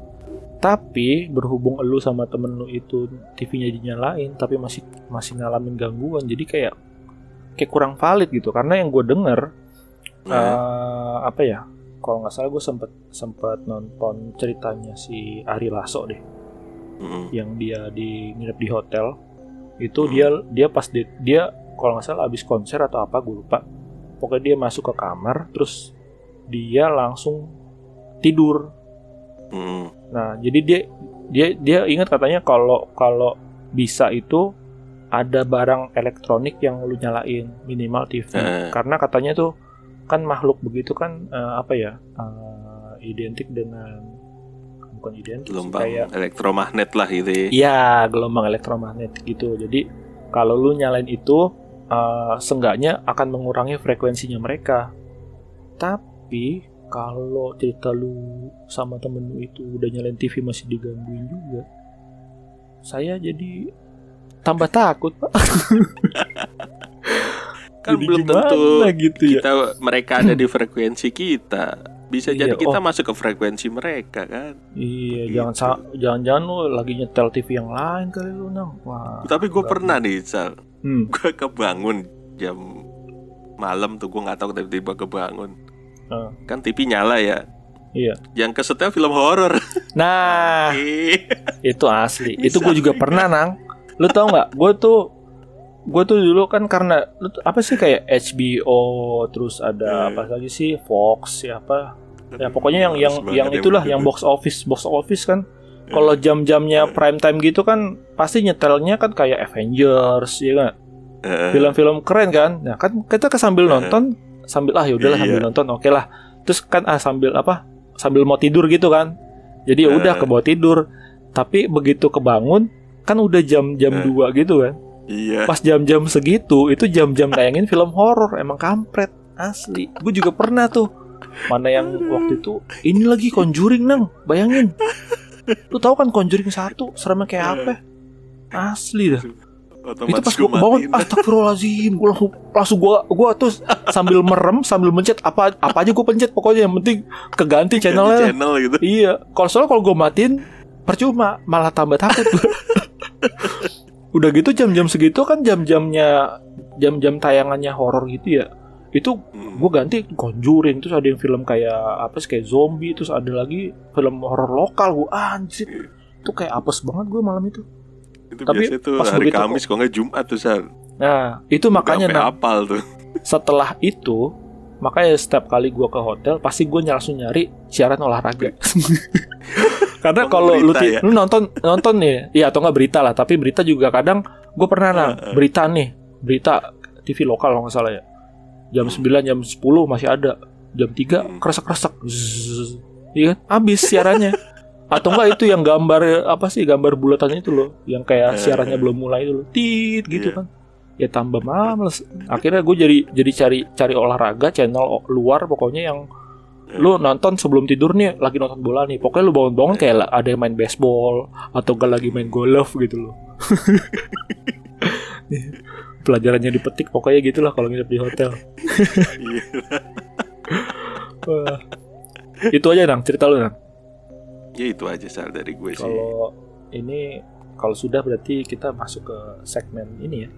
S1: Tapi berhubung lu sama temen lu itu TV-nya dinyalain tapi masih masih ngalamin gangguan jadi kayak kayak kurang valid gitu. Karena yang gue denger
S2: Nah,
S1: eh, apa ya kalau nggak salah gue sempet sempet nonton ceritanya si Ari Lasso deh
S2: mm-mm.
S1: yang dia di nginep di hotel itu
S2: Hmm.
S1: dia dia pas di- dia kalau nggak salah abis konser atau apa gue lupa pokoknya dia masuk ke kamar terus dia langsung tidur
S2: Mm-mm.
S1: nah jadi dia dia dia ingat katanya kalau kalau bisa itu ada barang elektronik yang lu nyalain minimal TV
S2: Eh.
S1: karena katanya tuh kan makhluk begitu kan eh, apa ya eh, identik dengan sih,
S2: Gelombang
S1: kayak
S2: elektromagnet lah gitu ya.
S1: Iya, gelombang elektromagnet gitu. Jadi kalau lu nyalain itu, uh, seenggaknya akan mengurangi frekuensinya mereka. Tapi kalau cerita lu sama temen lu itu udah nyalain TV masih digangguin juga, saya jadi tambah takut pak.
S2: Kan
S1: Jadi
S2: belum tentu
S1: gitu ya.
S2: kita mereka ada di frekuensi kita. Bisa
S1: Iya,
S2: jadi kita
S1: oh.
S2: masuk ke frekuensi mereka kan.
S1: Iya,
S2: Gitu.
S1: jangan jangan-jangan lu lagi nyetel TV yang lain kali lu nang. Wah.
S2: Tapi gue pernah nih, Sal.
S1: Hmm.
S2: Gue kebangun jam malam tuh gue nggak tahu tiba-tiba kebangun.
S1: Ah.
S2: Kan TV nyala ya.
S1: Iya.
S2: Yang kesetel film horor.
S1: Nah,
S2: Ih,
S1: itu asli.
S2: Bisa
S1: itu gue juga
S2: juga.
S1: pernah nang. Lu tau nggak? Gue tuh gue tuh dulu kan karena apa sih kayak HBO terus ada
S2: Hmm.
S1: apa lagi sih? Fox siapa ya pokoknya yang yang yang
S2: banget
S1: itulah yang box office box office kan. Kalau jam-jamnya prime time gitu kan pasti nyetelnya kan kayak Avengers ya kan?
S2: Eh,
S1: film-film keren kan? Nah kan kita ke sambil
S2: Eh.
S1: nonton sambil ah yaudahlah
S2: Iya.
S1: sambil nonton oke lah terus kan ah sambil apa? Sambil mau tidur gitu kan? Jadi ya udah ke bawah tidur. Tapi begitu kebangun kan udah jam-jam. 2 gitu kan
S2: Iya.
S1: pas jam-jam segitu itu jam-jam tayangin film horor emang kampret. Asli. Gue juga pernah tuh. Mana yang waktu itu ini lagi Conjuring nang. Bayangin. Lu tahu kan Conjuring satu seremnya kayak apa? Asli dah. Itu pas gue kebangun astagfirullahaladzim. Gue langsung langsung gue gue tuh sambil merem sambil mencet apa apa aja gue pencet pokoknya yang penting keganti channelnya.
S2: channel gitu.
S1: Iya, kalau soalnya kalau gue matiin percuma, malah tambah takut. Udah gitu jam-jam segitu kan jam-jamnya jam-jam tayangannya horor gitu ya. Itu gue ganti Conjuring terus ada yang film kayak apa sih kayak zombie terus ada lagi film horor lokal gue anjir. Itu kayak apes banget gue malam itu.
S2: Itu
S1: Tapi
S2: biasanya tuh
S1: pas
S2: hari
S1: begitu
S2: Kamis kok nggak Jumat tuh Sal.
S1: Nah, itu makanya nah,
S2: apal tuh.
S1: setelah itu makanya setiap kali gua ke hotel pasti gue langsung nyari siaran olahraga. Karena
S2: Oh,
S1: kalau lu,
S2: ya?
S1: lu nonton nonton nih. Ya atau nggak berita lah. Tapi berita juga kadang gue pernah nah berita nih. Berita TV lokal kalau nggak salah ya. Jam 9 jam 10 masih ada. Jam 3
S2: Hmm.
S1: kresek kresek iya kan? Habis siarannya. Atau enggak itu yang gambar apa sih gambar bulatan itu loh. Yang kayak
S2: Eh.
S1: siarannya belum mulai itu loh. Tit gitu
S2: Iya.
S1: kan ya tambah males akhirnya gue jadi jadi cari cari olahraga channel luar pokoknya yang lu nonton sebelum tidur nih lagi nonton bola nih pokoknya lu bangun-bangun kayak ada yang main baseball atau gak lagi main golf gitu loh pelajarannya dipetik pokoknya gitulah kalau nginep di hotel. Wah. itu aja nang cerita lu nang
S2: Ya itu aja Sal dari gue sih.
S1: kalau ini kalau sudah berarti kita masuk ke segmen ini ya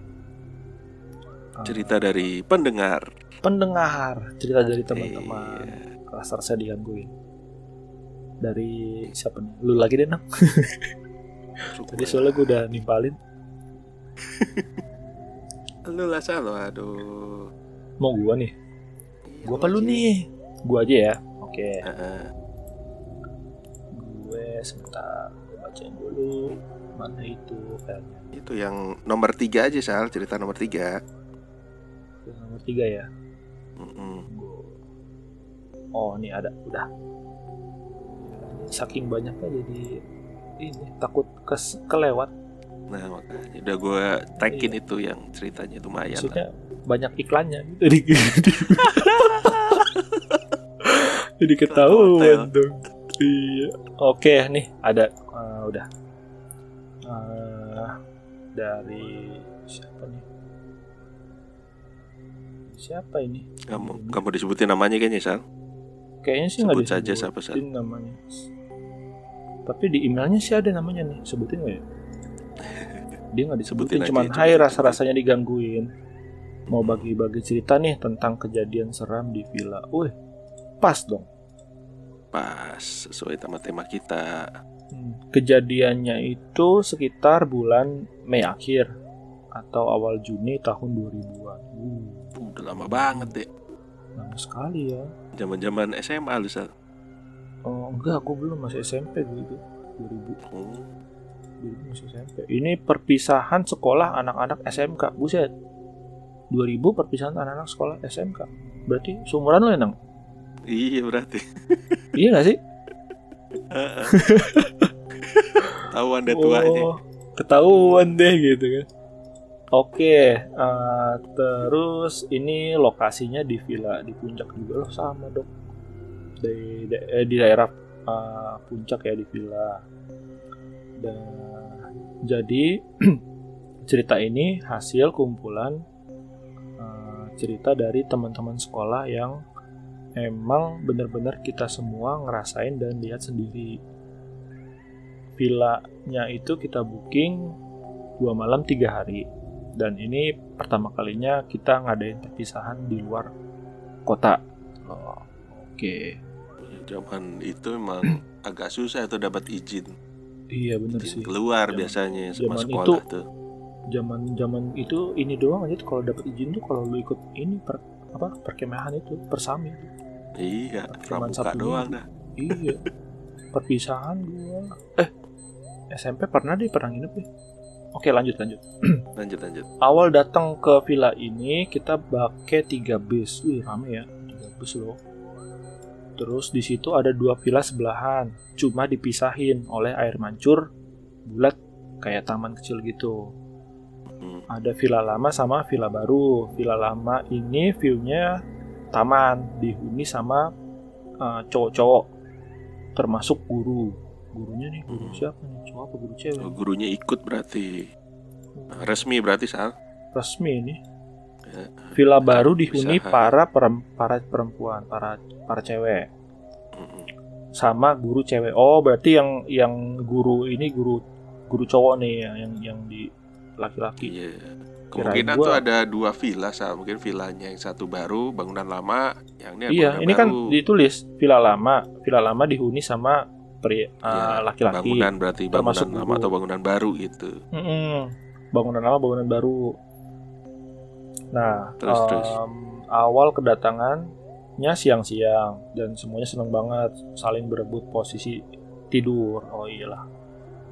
S2: Cerita dari pendengar.
S1: pendengar cerita dari teman-teman.
S2: Iya.
S1: rasa rasa digangguin. Dari siapa nih? Lu lagi deh nang tadi soalnya gue udah nimpalin.
S2: Lu lah Sal, aduh.
S1: mau gua nih?
S2: Iya,
S1: gua apa lu nih? Gua aja ya? Oke.
S2: Heeh.
S1: gue sebentar gue bacain dulu. Mana itu filenya?
S2: Itu yang nomor tiga aja Sal, cerita nomor tiga.
S1: Nomor tiga ya. Gua- oh ini ada. Udah. Saking banyaknya jadi ini takut kes kelewat.
S2: Nah makanya. Udah gue tagin itu yang ceritanya lumayan lah.
S1: Iya. maksudnya banyak iklannya. Gitu di, di- jadi ketahuan dong. Iya. Oke nih ada. Eh, udah. Eh, dari siapa ini
S2: Kamu kamu disebutin namanya kayaknya Sal.
S1: kayaknya sih nggak
S2: Sebut saja
S1: disebutin
S2: siapa Sal.
S1: namanya tapi di emailnya sih ada namanya nih sebutin nggak ya dia nggak disebutin
S2: Sebutin
S1: cuman hai rasa rasanya digangguin mau bagi-bagi cerita nih tentang kejadian seram di villa. Wih, pas dong.
S2: Pas sesuai sama tema kita.
S1: Hmm, Kejadiannya itu sekitar bulan Mei akhir atau awal Juni tahun 2000-an. Uh,
S2: Udah lama banget deh.
S1: lama sekali ya.
S2: Zaman-zaman SMA lu Sal.
S1: Oh, enggak, aku belum masih SMP gitu. 2000,
S2: Oh,
S1: 2000 masih SMP. Ini perpisahan sekolah anak-anak SMK. Buset. 2000 perpisahan anak-anak sekolah SMK. Berarti seumuran lo ya, Nang?
S2: Iya berarti.
S1: Iya gak sih?
S2: Tahuan deh tuanya.
S1: Oh, ketahuan deh gitu kan. Oke, eh, terus ini lokasinya di villa di puncak juga loh sama dok. Di, da- eh, di daerah eh, puncak ya di villa. Dan jadi cerita ini hasil kumpulan eh, cerita dari teman-teman sekolah yang emang bener-bener kita semua ngerasain dan lihat sendiri villanya itu kita booking dua malam tiga hari dan ini pertama kalinya kita ngadain perpisahan di luar kota. Oh, oke.
S2: Zaman itu emang agak susah tuh dapat izin.
S1: iya
S2: Izin
S1: sih.
S2: keluar
S1: Zaman-
S2: biasanya sama
S1: zaman
S2: sekolah
S1: itu-
S2: tuh.
S1: zaman zaman itu ini doang aja tuh. Kalau dapat izin tuh kalau lu ikut ini per apa perkemahan itu persami.
S2: Iya, pramuka
S1: Sabtu
S2: doang dah.
S1: iya. Perpisahan gua. Eh SMP pernah deh pernah nginep deh oke lanjut lanjut.
S2: Lanjut lanjut.
S1: awal datang ke villa ini kita pakai tiga bis. Wih rame ya. Tiga bis loh. Terus di situ ada dua villa sebelahan. Cuma dipisahin oleh air mancur bulat kayak taman kecil gitu.
S2: Hmm.
S1: ada villa lama sama villa baru. Villa lama ini viewnya taman dihuni sama uh, cowok-cowok. Termasuk guru. Gurunya nih guru
S2: Hmm.
S1: siapa nih cowok apa guru cewek
S2: Oh, gurunya ikut berarti. Resmi berarti Sal.
S1: resmi ini
S2: Ya.
S1: villa baru dihuni
S2: Usaha.
S1: para perem- para perempuan para para cewek sama guru cewek oh berarti yang yang guru ini guru guru cowok nih yang yang, yang di laki-laki
S2: Iya. Kemungkinan
S1: gua-
S2: tuh ada dua villa, Sal. Mungkin villanya yang satu baru, bangunan lama, yang ini
S1: iya ini kan
S2: baru.
S1: ditulis villa lama villa lama dihuni sama peri uh,
S2: Iya,
S1: laki-laki.
S2: bangunan berarti bangunan
S1: Termasuk
S2: lama atau bangunan baru gitu.
S1: Mm-mm. bangunan lama bangunan baru. Nah
S2: Terus, terus.
S1: em, awal kedatangannya siang-siang dan semuanya seneng banget saling berebut posisi tidur. Oh iyalah.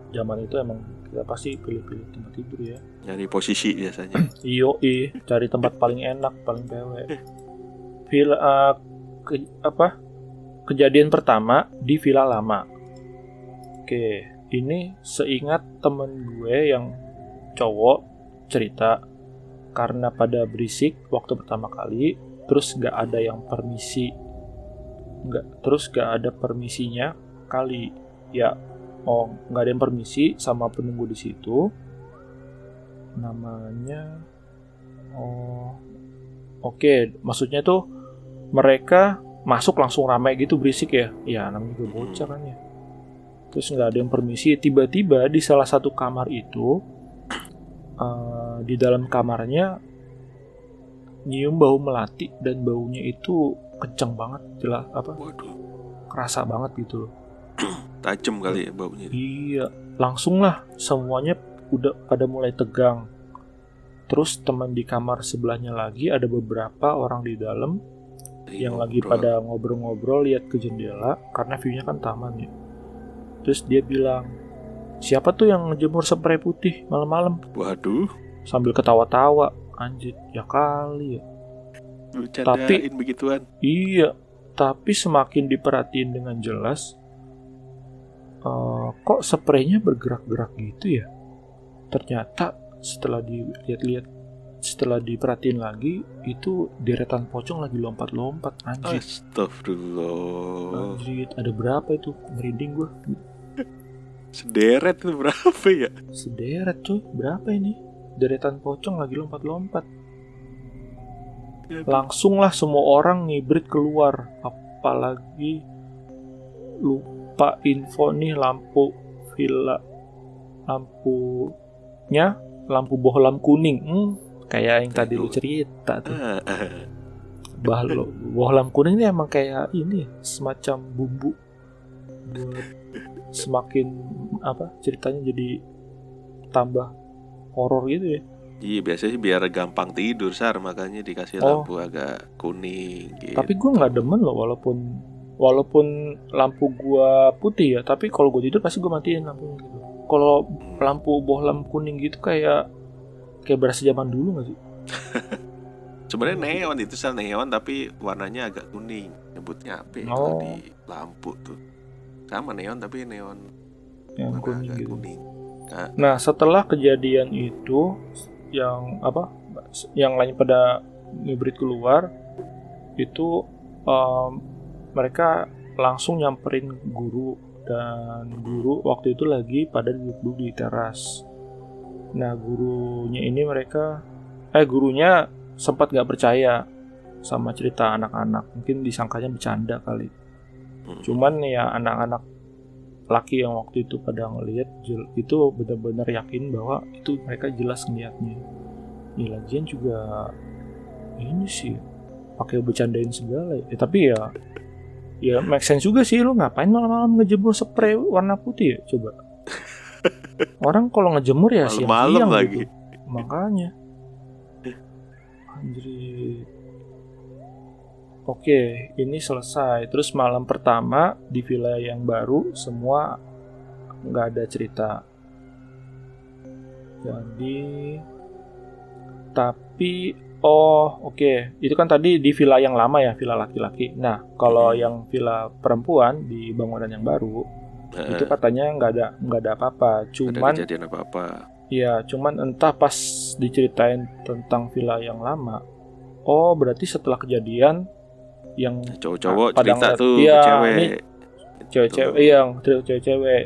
S1: Zaman itu emang kita pasti pilih-pilih tempat tidur ya.
S2: Nyari posisi biasanya.
S1: iyo ih cari tempat paling enak paling pewe villa eh, ke- apa? Kejadian pertama di villa lama oke ini seingat temen gue yang cowok cerita karena pada berisik waktu pertama kali terus gak ada yang permisi. Nggak terus gak ada permisinya kali. Ya oh nggak ada yang permisi sama penunggu di situ. Namanya oh oke maksudnya tuh mereka masuk langsung ramai gitu berisik ya? Ya namanya juga bocah kan ya terus nggak ada yang permisi tiba-tiba di salah satu kamar itu eh, di dalam kamarnya nyium bau melati dan baunya itu kenceng banget jelas apa
S2: Waduh,
S1: kerasa banget gitu loh
S2: tajam kali ya baunya.
S1: Iya, langsung lah semuanya udah pada mulai tegang. Terus teman di kamar sebelahnya lagi ada beberapa orang di dalam yang lagi
S2: Ngobrol.
S1: pada ngobrol-ngobrol lihat ke jendela karena view-nya kan taman ya. Terus dia bilang, "Siapa tuh yang ngejemur spray putih malam-malam?"
S2: Waduh,
S1: Sambil ketawa-tawa. Anjir, ya kali ya.
S2: candain begituan.
S1: Iya, tapi semakin diperhatiin dengan jelas, eh, kok spraynya bergerak-gerak gitu ya? Ternyata setelah dilihat-lihat, setelah diperhatiin lagi, itu deretan pocong lagi lompat-lompat. Anjir,
S2: Astagfirullah.
S1: anjir, ada berapa itu? Merinding gua.
S2: Sederet itu berapa ya?
S1: Sederet cuy, berapa ini? Deretan pocong lagi lompat-lompat. langsunglah semua orang ngibrit keluar apalagi lupa info nih lampu villa lampunya lampu bohlam kuning hmm, kayak yang tadi lu cerita tuh
S2: Ah, ah.
S1: bah lo bohlam kuning ini emang kayak ini ya, semacam bumbu buat semakin apa ceritanya jadi tambah horor gitu ya
S2: Iya biasanya sih biar gampang tidur sar makanya dikasih
S1: Oh.
S2: lampu agak kuning gitu.
S1: Tapi gue nggak demen loh walaupun walaupun lampu gua putih ya, tapi kalau gue tidur pasti gue matiin lampunya gitu. Kalau
S2: Hmm.
S1: lampu bohlam kuning gitu kayak kayak berasa zaman dulu nggak sih?
S2: Sebenarnya neon itu sel neon tapi warnanya agak kuning. Nyebutnya apa ya kalau
S1: Oh.
S2: di lampu tuh? Sama neon tapi neon
S1: Yang kuning gitu.
S2: kuning.
S1: Nah setelah kejadian itu yang apa? Yang lain pada ngibrit keluar itu em, mereka langsung nyamperin guru dan guru waktu itu lagi pada duduk di teras. Nah gurunya ini mereka eh gurunya sempat nggak percaya sama cerita anak-anak mungkin disangkanya bercanda kali.
S2: Hmm.
S1: Cuman ya anak-anak laki yang waktu itu pada ngelihat itu benar-benar yakin bahwa itu mereka jelas ngeliatnya. Ya lagian juga ini sih pakai bercandain segala ya. Eh, tapi ya ya make sense juga sih lu ngapain malam-malam ngejemur spray warna putih ya coba. Orang kalau ngejemur ya siang-siang
S2: lagi.
S1: gitu. makanya anjir Oke, ini selesai. Terus malam pertama di villa yang baru semua nggak ada cerita. Jadi, tapi oh oke, itu kan tadi di villa yang lama ya, villa laki-laki. Nah, kalau yang villa perempuan di bangunan yang baru
S2: Eh,
S1: itu katanya nggak ada nggak ada apa-apa.
S2: ada
S1: Cuman
S2: kejadian apa-apa.
S1: ya, cuman entah pas diceritain tentang villa yang lama. Oh, berarti setelah kejadian yang
S2: Cowok-cowok cerita
S1: ngeliat,
S2: tuh
S1: iya,
S2: cewek.
S1: cewek-cewek yang cewek-cewek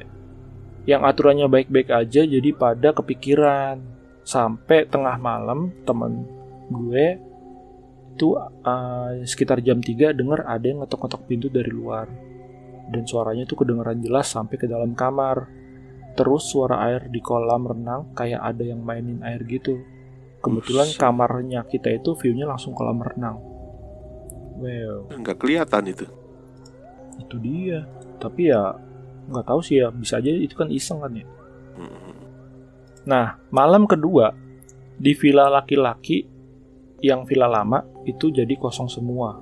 S1: yang aturannya baik-baik aja jadi pada kepikiran. Sampai tengah malam temen gue itu uh, sekitar jam 3 denger ada yang ngetok-ngetok pintu dari luar. Dan suaranya tuh kedengeran jelas sampai ke dalam kamar. Terus suara air di kolam renang kayak ada yang mainin air gitu. Kebetulan kamarnya kita itu view-nya langsung kolam renang wow
S2: Nggak kelihatan itu.
S1: itu dia. Tapi ya nggak tahu sih ya. Bisa aja itu kan iseng kan ya.
S2: Hmm.
S1: nah malam kedua di villa laki-laki yang villa lama itu jadi kosong semua.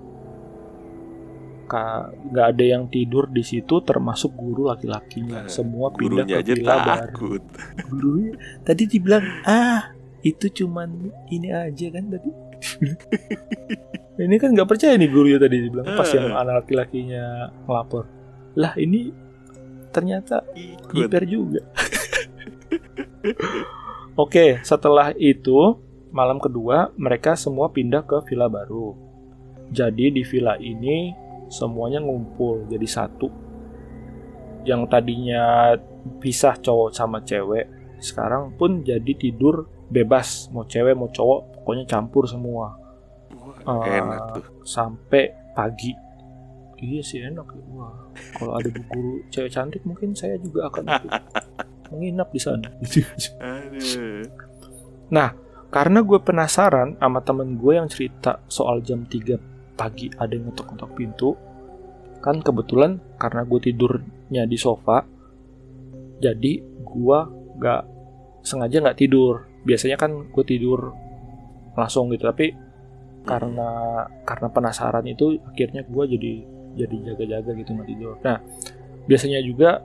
S1: Nggak ada yang tidur di situ termasuk guru laki-lakinya.
S2: Eh,
S1: semua pindah ke
S2: aja
S1: villa baru.
S2: takut.
S1: gurunya tadi dibilang ah itu cuman ini aja kan tadi ini kan nggak percaya nih gurunya tadi dibilang pas
S2: Eh.
S1: yang anak laki-lakinya ngelapor. Lah ini ternyata
S2: Ikut.
S1: hiper juga. Oke setelah itu malam kedua mereka semua pindah ke villa baru. Jadi di villa ini semuanya ngumpul jadi satu. Yang tadinya pisah cowok sama cewek sekarang pun jadi tidur bebas. Mau cewek mau cowok pokoknya campur semua Eh,
S2: enak tuh.
S1: sampai pagi. Iya sih enak. Wah kalau ada bu guru cewek cantik mungkin saya juga akan menginap di sana.
S2: Aduh.
S1: karena gue penasaran sama temen gue yang cerita soal jam 3 pagi ada yang ngetok-ngetok pintu kan kebetulan karena gue tidurnya di sofa jadi gue gak sengaja nggak tidur. Biasanya kan gue tidur langsung gitu tapi karena karena penasaran itu akhirnya gue jadi jadi jaga-jaga gitu nggak tidur. Nah biasanya juga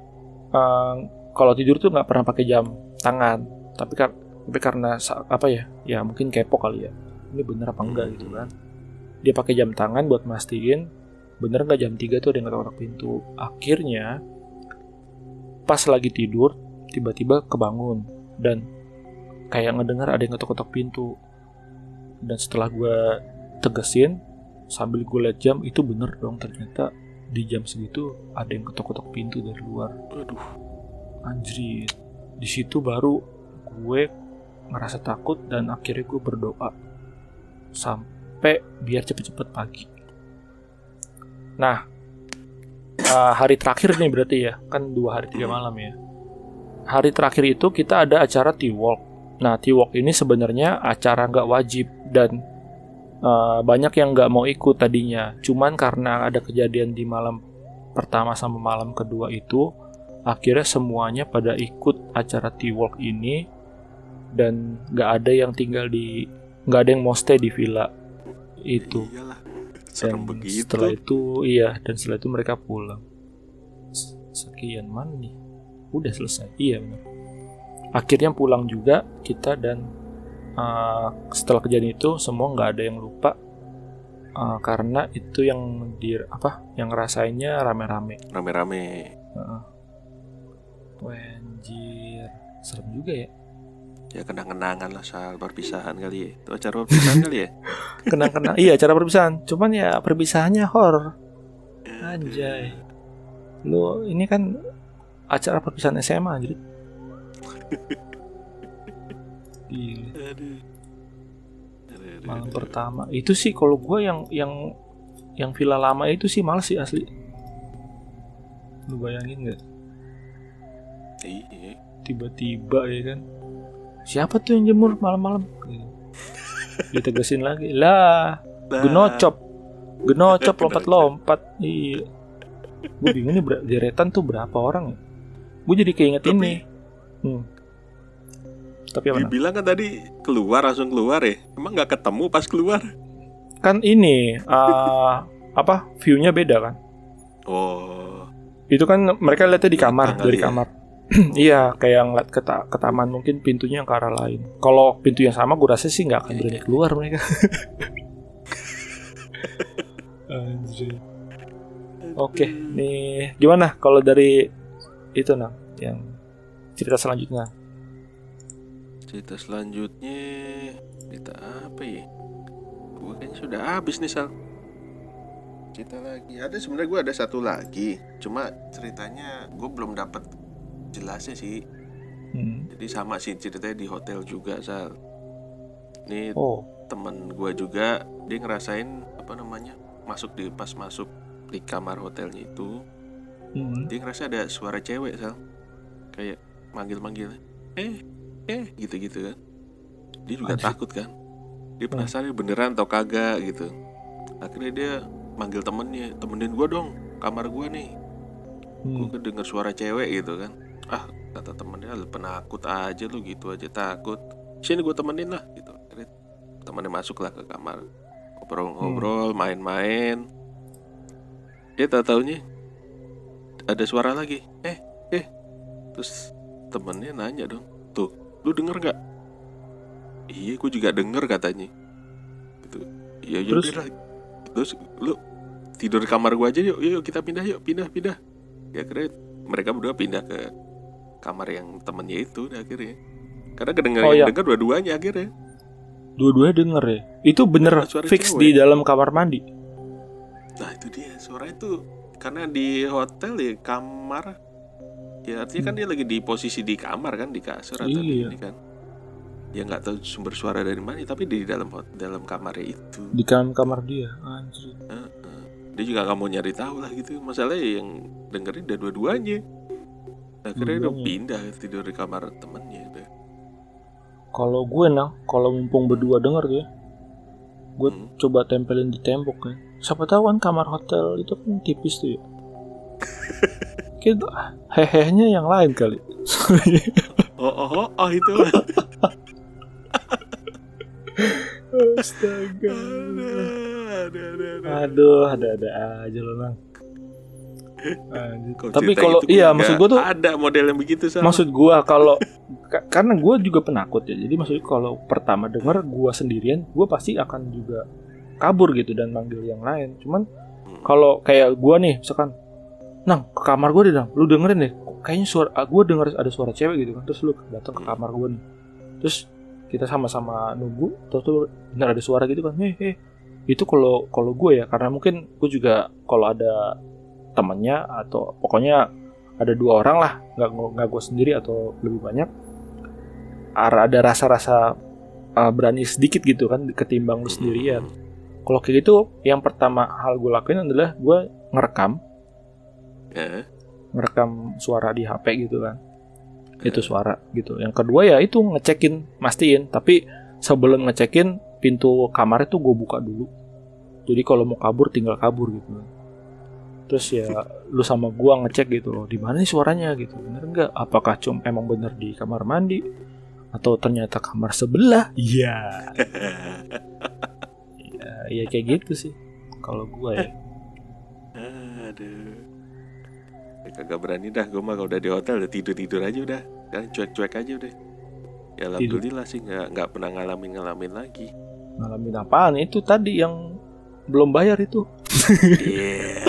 S1: eh, kalau tidur tuh nggak pernah pakai jam tangan tapi kar- tapi karena apa ya ya mungkin kepo kali ya ini bener apa enggak gitu kan. Dia pakai jam tangan buat mastiin bener nggak jam 3 tuh ada yang ngetok pintu. Akhirnya pas lagi tidur tiba-tiba kebangun dan kayak ngedengar ada yang ngetok-ngetok pintu dan setelah gue tegesin sambil gue liat jam itu bener dong ternyata di jam segitu ada yang ketok-ketok pintu dari luar.
S2: Aduh.
S1: anjir di situ baru gue ngerasa takut dan akhirnya gue berdoa sampai biar cepet-cepet pagi. Nah eh, hari terakhir nih berarti ya kan dua hari tiga malam ya. Hari terakhir itu kita ada acara tea walk nah tea walk ini sebenarnya acara nggak wajib dan eh, banyak yang nggak mau ikut tadinya. Cuman karena ada kejadian di malam pertama sama malam kedua itu akhirnya semuanya pada ikut acara tea walk ini dan nggak ada yang tinggal di nggak ada yang mau stay di villa itu.
S2: Iyalah.
S1: dan
S2: begitu.
S1: setelah itu iya dan setelah itu mereka pulang. Sekian mana nih? Udah selesai. Iya benar akhirnya pulang juga kita dan uh, setelah kejadian itu semua nggak ada yang lupa uh, karena itu yang di apa yang ngerasainnya rame-rame.
S2: Rame-rame.
S1: Heeh. Wah, anjir. Serem juga ya.
S2: Ya kenang-kenangan lah soal perpisahan kali ya. Itu acara perpisahan kali ya.
S1: kenang-kenang iya acara perpisahan. Cuman ya perpisahannya horor. Anjay. Lu ini kan acara perpisahan SMA anjir Gila.
S2: Aduh. Aduh, aduh,
S1: malam pertama. Itu sih kalau gue yang yang yang villa lama itu sih males sih asli. Lu bayangin nggak?
S2: Iya.
S1: tiba-tiba ya kan? Siapa tuh yang jemur malam-malam? Gitu. ditegesin lagi. Lah genocop. Genocop lompat-lompat. Iya. Gue bingung nih deretan tuh berapa orang ya? Gue jadi keinget ini hmm. Tapi apa?
S2: Dibilang kan tadi keluar langsung keluar ya. Emang nggak ketemu pas keluar?
S1: Kan ini eh, apa? View-nya beda kan?
S2: Oh,
S1: Itu kan mereka lihatnya di kamar, dari
S2: ya?
S1: kamar. Iya, kayak ngeliat ke, ta- ke taman mungkin pintunya yang ke arah lain. Kalau pintu yang sama, gue rasa sih nggak akan
S2: Iya,
S1: berani
S2: iya.
S1: keluar mereka. Anjir. Oke, nih gimana kalau dari itu nang yang cerita selanjutnya?
S2: cerita selanjutnya cerita apa ya? Gue kayaknya sudah habis nih Sal. Cerita lagi. Ada sebenarnya gue ada satu lagi. Cuma ceritanya gue belum dapat jelasnya sih.
S1: Hmm.
S2: Jadi sama sih ceritanya di hotel juga Sal. Ini
S1: Oh,
S2: temen gue juga dia ngerasain apa namanya masuk di pas masuk di kamar hotelnya itu
S1: hmm.
S2: dia ngerasa ada suara cewek sal kayak manggil-manggil. Eh eh. Gitu-gitu kan. Dia juga
S1: Anjir.
S2: takut kan. Dia penasaran beneran atau kagak? Gitu. Akhirnya dia manggil temennya temenin gua dong kamar gua nih.
S1: Hmm.
S2: gua kedenger suara cewek gitu kan. Ah kata temennya lu penakut aja lu gitu aja takut. Sini gua temenin lah gitu. Akhirnya temennya masuk lah ke kamar. Ngobrol-ngobrol main-main. Dia tak taunya ada suara lagi. Eh eh. Terus temennya nanya dong tuh lu denger gak iya gue juga denger katanya gitu iya iya
S1: Terus?
S2: udah lah. terus lu tidur di kamar gua aja yuk yuk kita pindah yuk pindah pindah ya akhirnya mereka berdua pindah ke kamar yang temennya itu dah akhirnya karena kedenger
S1: Oh,
S2: yang
S1: iya.
S2: denger dua-duanya akhirnya
S1: Dua-duanya denger ya. Itu bener
S2: Suara
S1: fix
S2: cewek.
S1: di dalam kamar mandi.
S2: Nah itu dia suara itu karena di hotel ya kamar ya artinya kan dia lagi di posisi di kamar kan di kasur atau di
S1: Iya.
S2: ini kan ya nggak tahu sumber suara dari mana tapi di dalam dalam kamarnya itu
S1: Di dalam kamar dia. Anjir.
S2: Heeh. dia juga nggak mau nyari tahu lah gitu masalahnya yang dengerin udah dua-duanya akhirnya udah
S1: Dua-duanya.
S2: pindah tidur di kamar temennya udah.
S1: Kalau gue nang, kalau mumpung berdua denger ya, gue
S2: Hmm.
S1: coba tempelin di tembok kan. Siapa tahu kan kamar hotel itu kan tipis tuh ya. Kita hehehnya yang lain kali.
S2: oh oh oh, oh itu
S1: Astaga.
S2: ada ada ada
S1: Aduh, ada-ada aja lo nang. Anjir.
S2: Kok
S1: Tapi kalau
S2: gitu
S1: iya maksud gue tuh
S2: ada model yang begitu sama
S1: maksud gua kalau ka- karena gua juga penakut ya jadi maksudnya kalau pertama denger gua sendirian gua pasti akan juga kabur gitu dan manggil yang lain cuman
S2: Hmm.
S1: kalau kayak gua nih misalkan nang ke kamar gua deh nang. Lu dengerin deh. Kayaknya suara ah, gua denger ada suara cewek gitu kan. Terus lu datang ke kamar gua nih. Terus kita sama-sama nunggu terus tuh benar ada suara gitu kan. Eh eh itu kalau kalau gue ya karena mungkin gue juga kalau ada temennya atau pokoknya ada dua orang lah nggak nggak gue sendiri atau lebih banyak ada rasa-rasa uh, berani sedikit gitu kan ketimbang lu sendirian. Kalau kayak gitu yang pertama hal gue lakuin adalah gue ngerekam Ngerekam suara di HP gitu kan. Itu suara gitu. Yang kedua ya itu ngecekin mastiin. Tapi sebelum ngecekin pintu kamar itu gue buka dulu. Jadi kalau mau kabur tinggal kabur gitu. Terus ya lu sama gua ngecek gitu loh di mana nih suaranya? Gitu. Bener nggak? Apakah cum emang bener di kamar mandi? Atau ternyata kamar sebelah? Iya. Ya, ya kayak gitu sih kalau gua ya.
S2: Aduh. Ya, kagak berani dah gue mah kalau udah di hotel udah tidur tidur aja udah. Kan cuek-cuek aja udah. Ya alhamdulillah sih nggak nggak pernah ngalamin ngalamin lagi.
S1: Ngalamin apaan? Itu tadi yang belum bayar itu.
S2: Iya.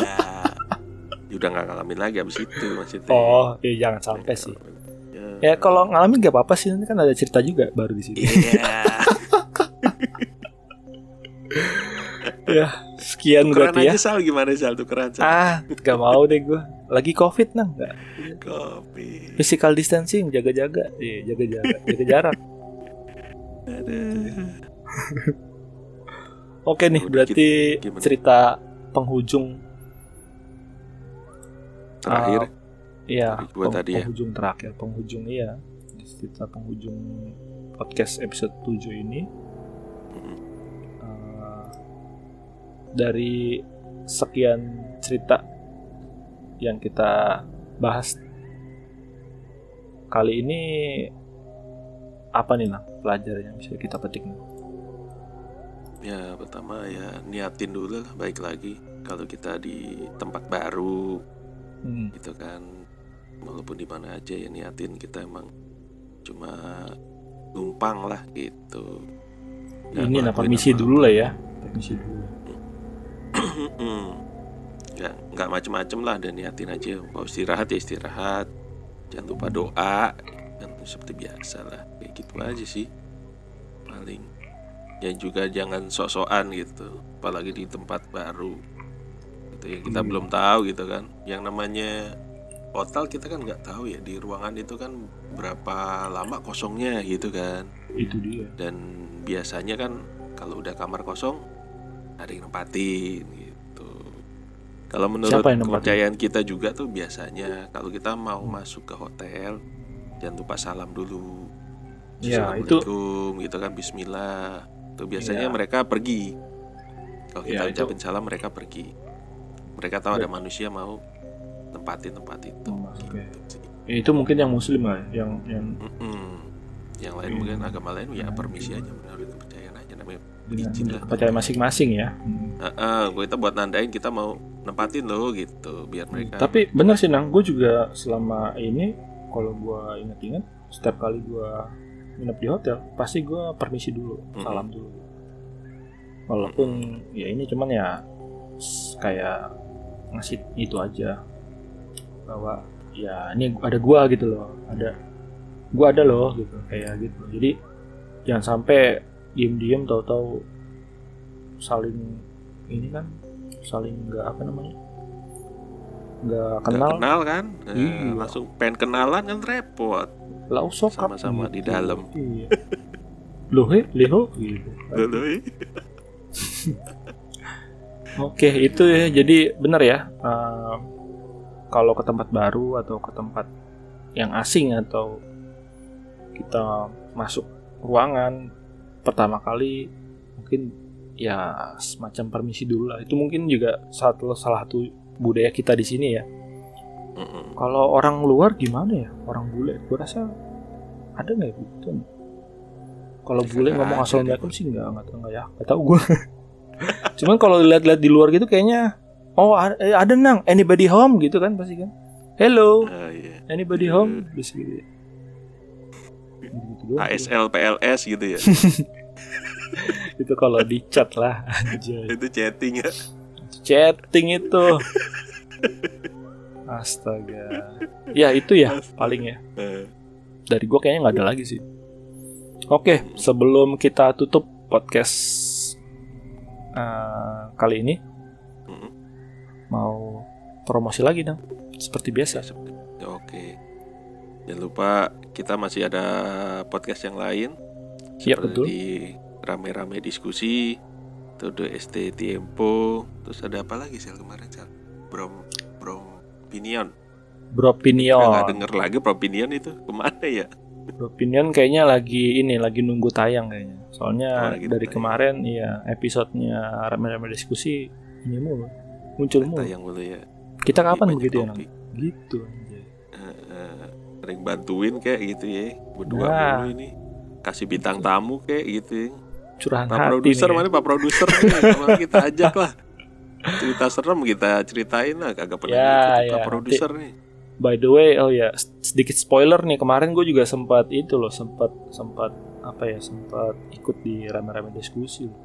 S2: Ya udah nggak ngalamin lagi abis itu maksudnya.
S1: Oh ya jangan sampai sih.
S2: ya,
S1: ya kalau ngalamin gak apa-apa sih nanti kan ada cerita juga baru di sini.
S2: Iya.
S1: Ya sekian
S2: tukeran
S1: berarti ya.
S2: aja sal. Gimana sal? Tukeran sal?
S1: Ah gak mau deh gue lagi covid nang? Nggak?
S2: Kopi
S1: physical distancing jaga-jaga. Iya jaga jarak. Jaga jarak oke nih berarti
S2: gimana?
S1: cerita penghujung
S2: terakhir.
S1: Ya
S2: Dari gua tadi ya.
S1: penghujung terakhir penghujung iya. Cerita penghujung podcast episode 7 ini. Eh, dari sekian cerita yang kita bahas kali ini apa nih nah pelajaran yang bisa kita petik nih?
S2: Ya pertama ya niatin dulu lah baik lagi kalau kita di tempat baru
S1: Hmm.
S2: gitu kan walaupun di mana aja ya niatin kita emang cuma numpang lah gitu. Nggak
S1: Ini permisi
S2: apa-apa.
S1: dulu lah ya. Permisi dulu.
S2: nggak nggak macem-macem lah dan niatin aja. Mau istirahat ya istirahat. Jangan lupa doa. Kan seperti biasa lah. Kayak gitu aja sih paling. Dan juga jangan sok-sokan gitu. Apalagi di tempat baru. Gitu yang kita
S1: Hmm.
S2: belum tahu gitu kan. Yang namanya hotel kita kan nggak tahu ya. Di ruangan itu kan berapa lama kosongnya gitu kan.
S1: Itu dia.
S2: dan biasanya kan kalau udah kamar kosong ada yang nempatin gitu. Kalau menurut kepercayaan kita juga tuh biasanya kalau kita mau
S1: Hmm.
S2: masuk ke hotel jangan lupa salam dulu.
S1: Ya, itu
S2: gitu kan Bismillah. Tuh biasanya
S1: Iya.
S2: mereka pergi. Kalau kita
S1: Iya, itu-
S2: ucapin salam mereka pergi. Mereka tahu ada
S1: Iya.
S2: manusia mau tempatin tempat itu.
S1: Masuk ya.
S2: Gitu
S1: itu mungkin yang muslim lah yang yang
S2: Mm-mm. Yang lain
S1: Hmm.
S2: mungkin agama lain ya permisi aja menurut kepercayaan aja namanya Izin lah.
S1: kepercayaan masing-masing ya. Hmm.
S2: Heeh, gue itu buat nandain kita mau nempatin lo gitu biar mereka.
S1: Tapi bener sih nang, gue juga selama ini kalau gue inget-inget setiap kali gue nginep di hotel pasti gue permisi dulu,
S2: Mm-mm.
S1: salam dulu. Walaupun ya ini cuman ya kayak ngasih itu aja bahwa ya ini ada gua gitu loh, ada gua ada loh gitu kayak gitu. Jadi jangan sampai diem-diem tahu-tahu saling ini kan saling nggak apa namanya nggak kenal
S2: kenal kan, Eh,
S1: Iya.
S2: langsung pengen kenalan kan repot.
S1: lah
S2: Sama-sama di dalam.
S1: iya. loh he leho gitu
S2: eh.
S1: oke itu ya jadi benar ya eh, kalau ke tempat baru atau ke tempat yang asing atau kita masuk ruangan pertama kali mungkin ya semacam permisi dulu lah itu mungkin juga satu salah satu budaya kita di sini ya
S2: Mm-mm.
S1: Kalau orang luar gimana ya? Orang bule, gue rasa ada nggak begitu? Kalau bule ngomong assalamualaikum sih nggak nggak tahu nggak ya, nggak tahu gue. Cuman kalau lihat-lihat di luar gitu kayaknya, oh ada, eh, ada nang, anybody home gitu kan pasti kan? Hello,
S2: Ah, iya.
S1: anybody
S2: Iya.
S1: home? Bisa gitu. Gitu.
S2: ASL PLS gitu ya.
S1: Itu kalau di chat lah, anjay.
S2: itu chatting ya.
S1: Chatting itu. Astaga. Ya itu ya paling ya.
S2: Eh,
S1: dari gue kayaknya nggak ada lagi sih. Oke, sebelum kita tutup podcast eh, kali ini, mau promosi lagi dong, seperti biasa.
S2: Oke. Jangan lupa kita masih ada podcast yang lain.
S1: Iya, betul.
S2: di rame-rame diskusi, Todo ST Tempo, terus ada apa lagi sel kemarin sel? Brom Brom Opinion.
S1: Bro
S2: Nggak denger lagi Bro Opinion itu ke mana ya?
S1: Bro Opinion kayaknya lagi ini lagi nunggu tayang kayaknya.
S2: Oh,
S1: Soalnya
S2: lagi
S1: dari
S2: tayang.
S1: kemarin ya episodenya rame-rame diskusi ini mulu muncul mulu.
S2: Tayang dulu ya.
S1: Kita
S2: Lagi
S1: kapan begitu ya? Gitu. anjay.
S2: Eh, eh, sering bantuin kayak gitu ya. Berdua
S1: Nah.
S2: mulu ini. Kasih bintang tamu kayak gitu ya.
S1: Curahan
S2: Pak
S1: hati
S2: produser
S1: nih.
S2: mana Pak produser kita ajak lah. Cerita serem kita ceritain lah kagak pernah
S1: Ya,
S2: ikut
S1: ya,
S2: Pak produser nih.
S1: By the way, oh ya sedikit spoiler nih kemarin gue juga sempat itu loh sempat sempat apa ya sempat ikut di rame-rame diskusi loh.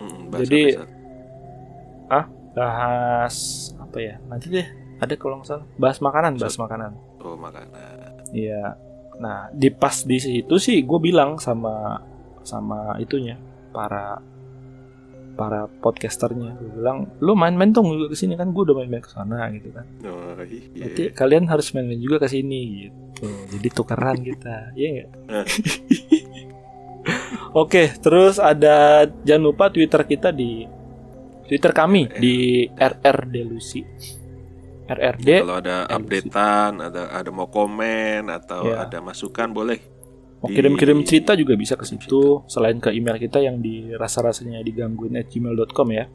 S2: Mm,
S1: Jadi-
S2: bahasa-bahasa.
S1: bahas apa ya nanti deh ada kalau nggak salah bahas makanan bahas makanan
S2: oh makanan.
S1: iya nah di pas di situ sih gue bilang sama sama itunya para para podcasternya gue bilang lu main-main dong juga ke sini kan gue udah main-main ke sana gitu kan
S2: Oh, iya.
S1: Berarti kalian harus main-main juga ke sini gitu. Jadi tukeran kita, iya nggak?
S2: Eh.
S1: Oke, terus ada jangan lupa Twitter kita di Twitter kami di RR Delusi. RRD
S2: Kalau ada updatean, ada ada mau komen atau
S1: Ya.
S2: ada masukan boleh.
S1: Mau kirim-kirim cerita juga bisa ke situ selain ke email kita yang di rasa-rasanya digangguin at gmail.com ya.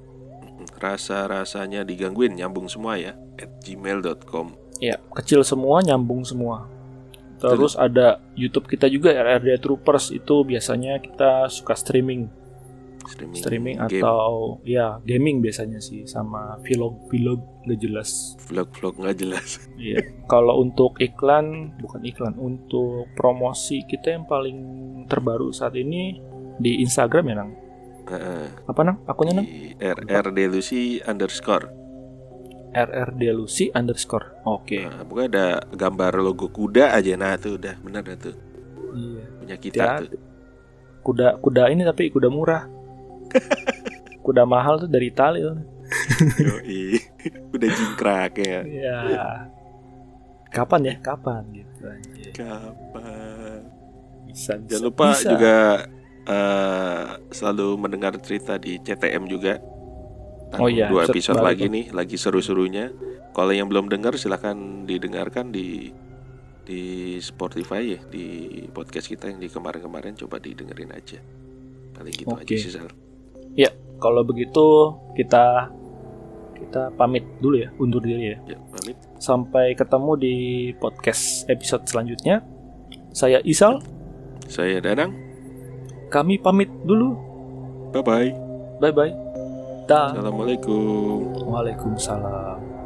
S2: Rasa-rasanya digangguin nyambung semua ya at gmail.com.
S1: Ya, kecil semua, nyambung semua. Terus ada YouTube kita juga RRD Troopers itu biasanya kita suka streaming,
S2: streaming,
S1: streaming
S2: game,
S1: atau ya gaming biasanya sih sama vlog-vlog gak jelas.
S2: vlog-vlog nggak jelas.
S1: Iya. Kalau untuk iklan bukan iklan, untuk promosi kita yang paling terbaru saat ini di Instagram ya nang.
S2: Heeh.
S1: Apa nang? Akunnya nang?
S2: di RRD Lucy underscore.
S1: RRD Lucy underscore. Oke.
S2: Nah, pokoknya ada gambar logo kuda aja. Nah tuh udah bener dah tuh
S1: Iya.
S2: punya kita
S1: Ya,
S2: tuh.
S1: kuda kuda ini tapi kuda murah. Kuda mahal tuh dari Itali. tuh.
S2: Yoi. udah jingkrak ya.
S1: Iya. Kapan ya? Kapan gitu anjir.
S2: Kapan?
S1: Bisa, bisa.
S2: Jangan lupa
S1: bisa.
S2: juga eh, selalu mendengar cerita di CTM juga.
S1: Oh iya,
S2: dua
S1: episode
S2: lagi
S1: tuh.
S2: nih, lagi seru-serunya. Kalau yang belum dengar silahkan didengarkan di di Spotify ya, di podcast kita yang di kemarin-kemarin coba didengerin aja. Paling gitu
S1: Oke.
S2: aja sih Sal.
S1: Kalau begitu kita kita pamit dulu ya, undur diri ya.
S2: Ya, pamit.
S1: Sampai ketemu di podcast episode selanjutnya. Saya Isal,
S2: Saya Danang.
S1: kami pamit dulu.
S2: Bye bye.
S1: Bye bye. Dah.
S2: Assalamualaikum.
S1: Waalaikumsalam.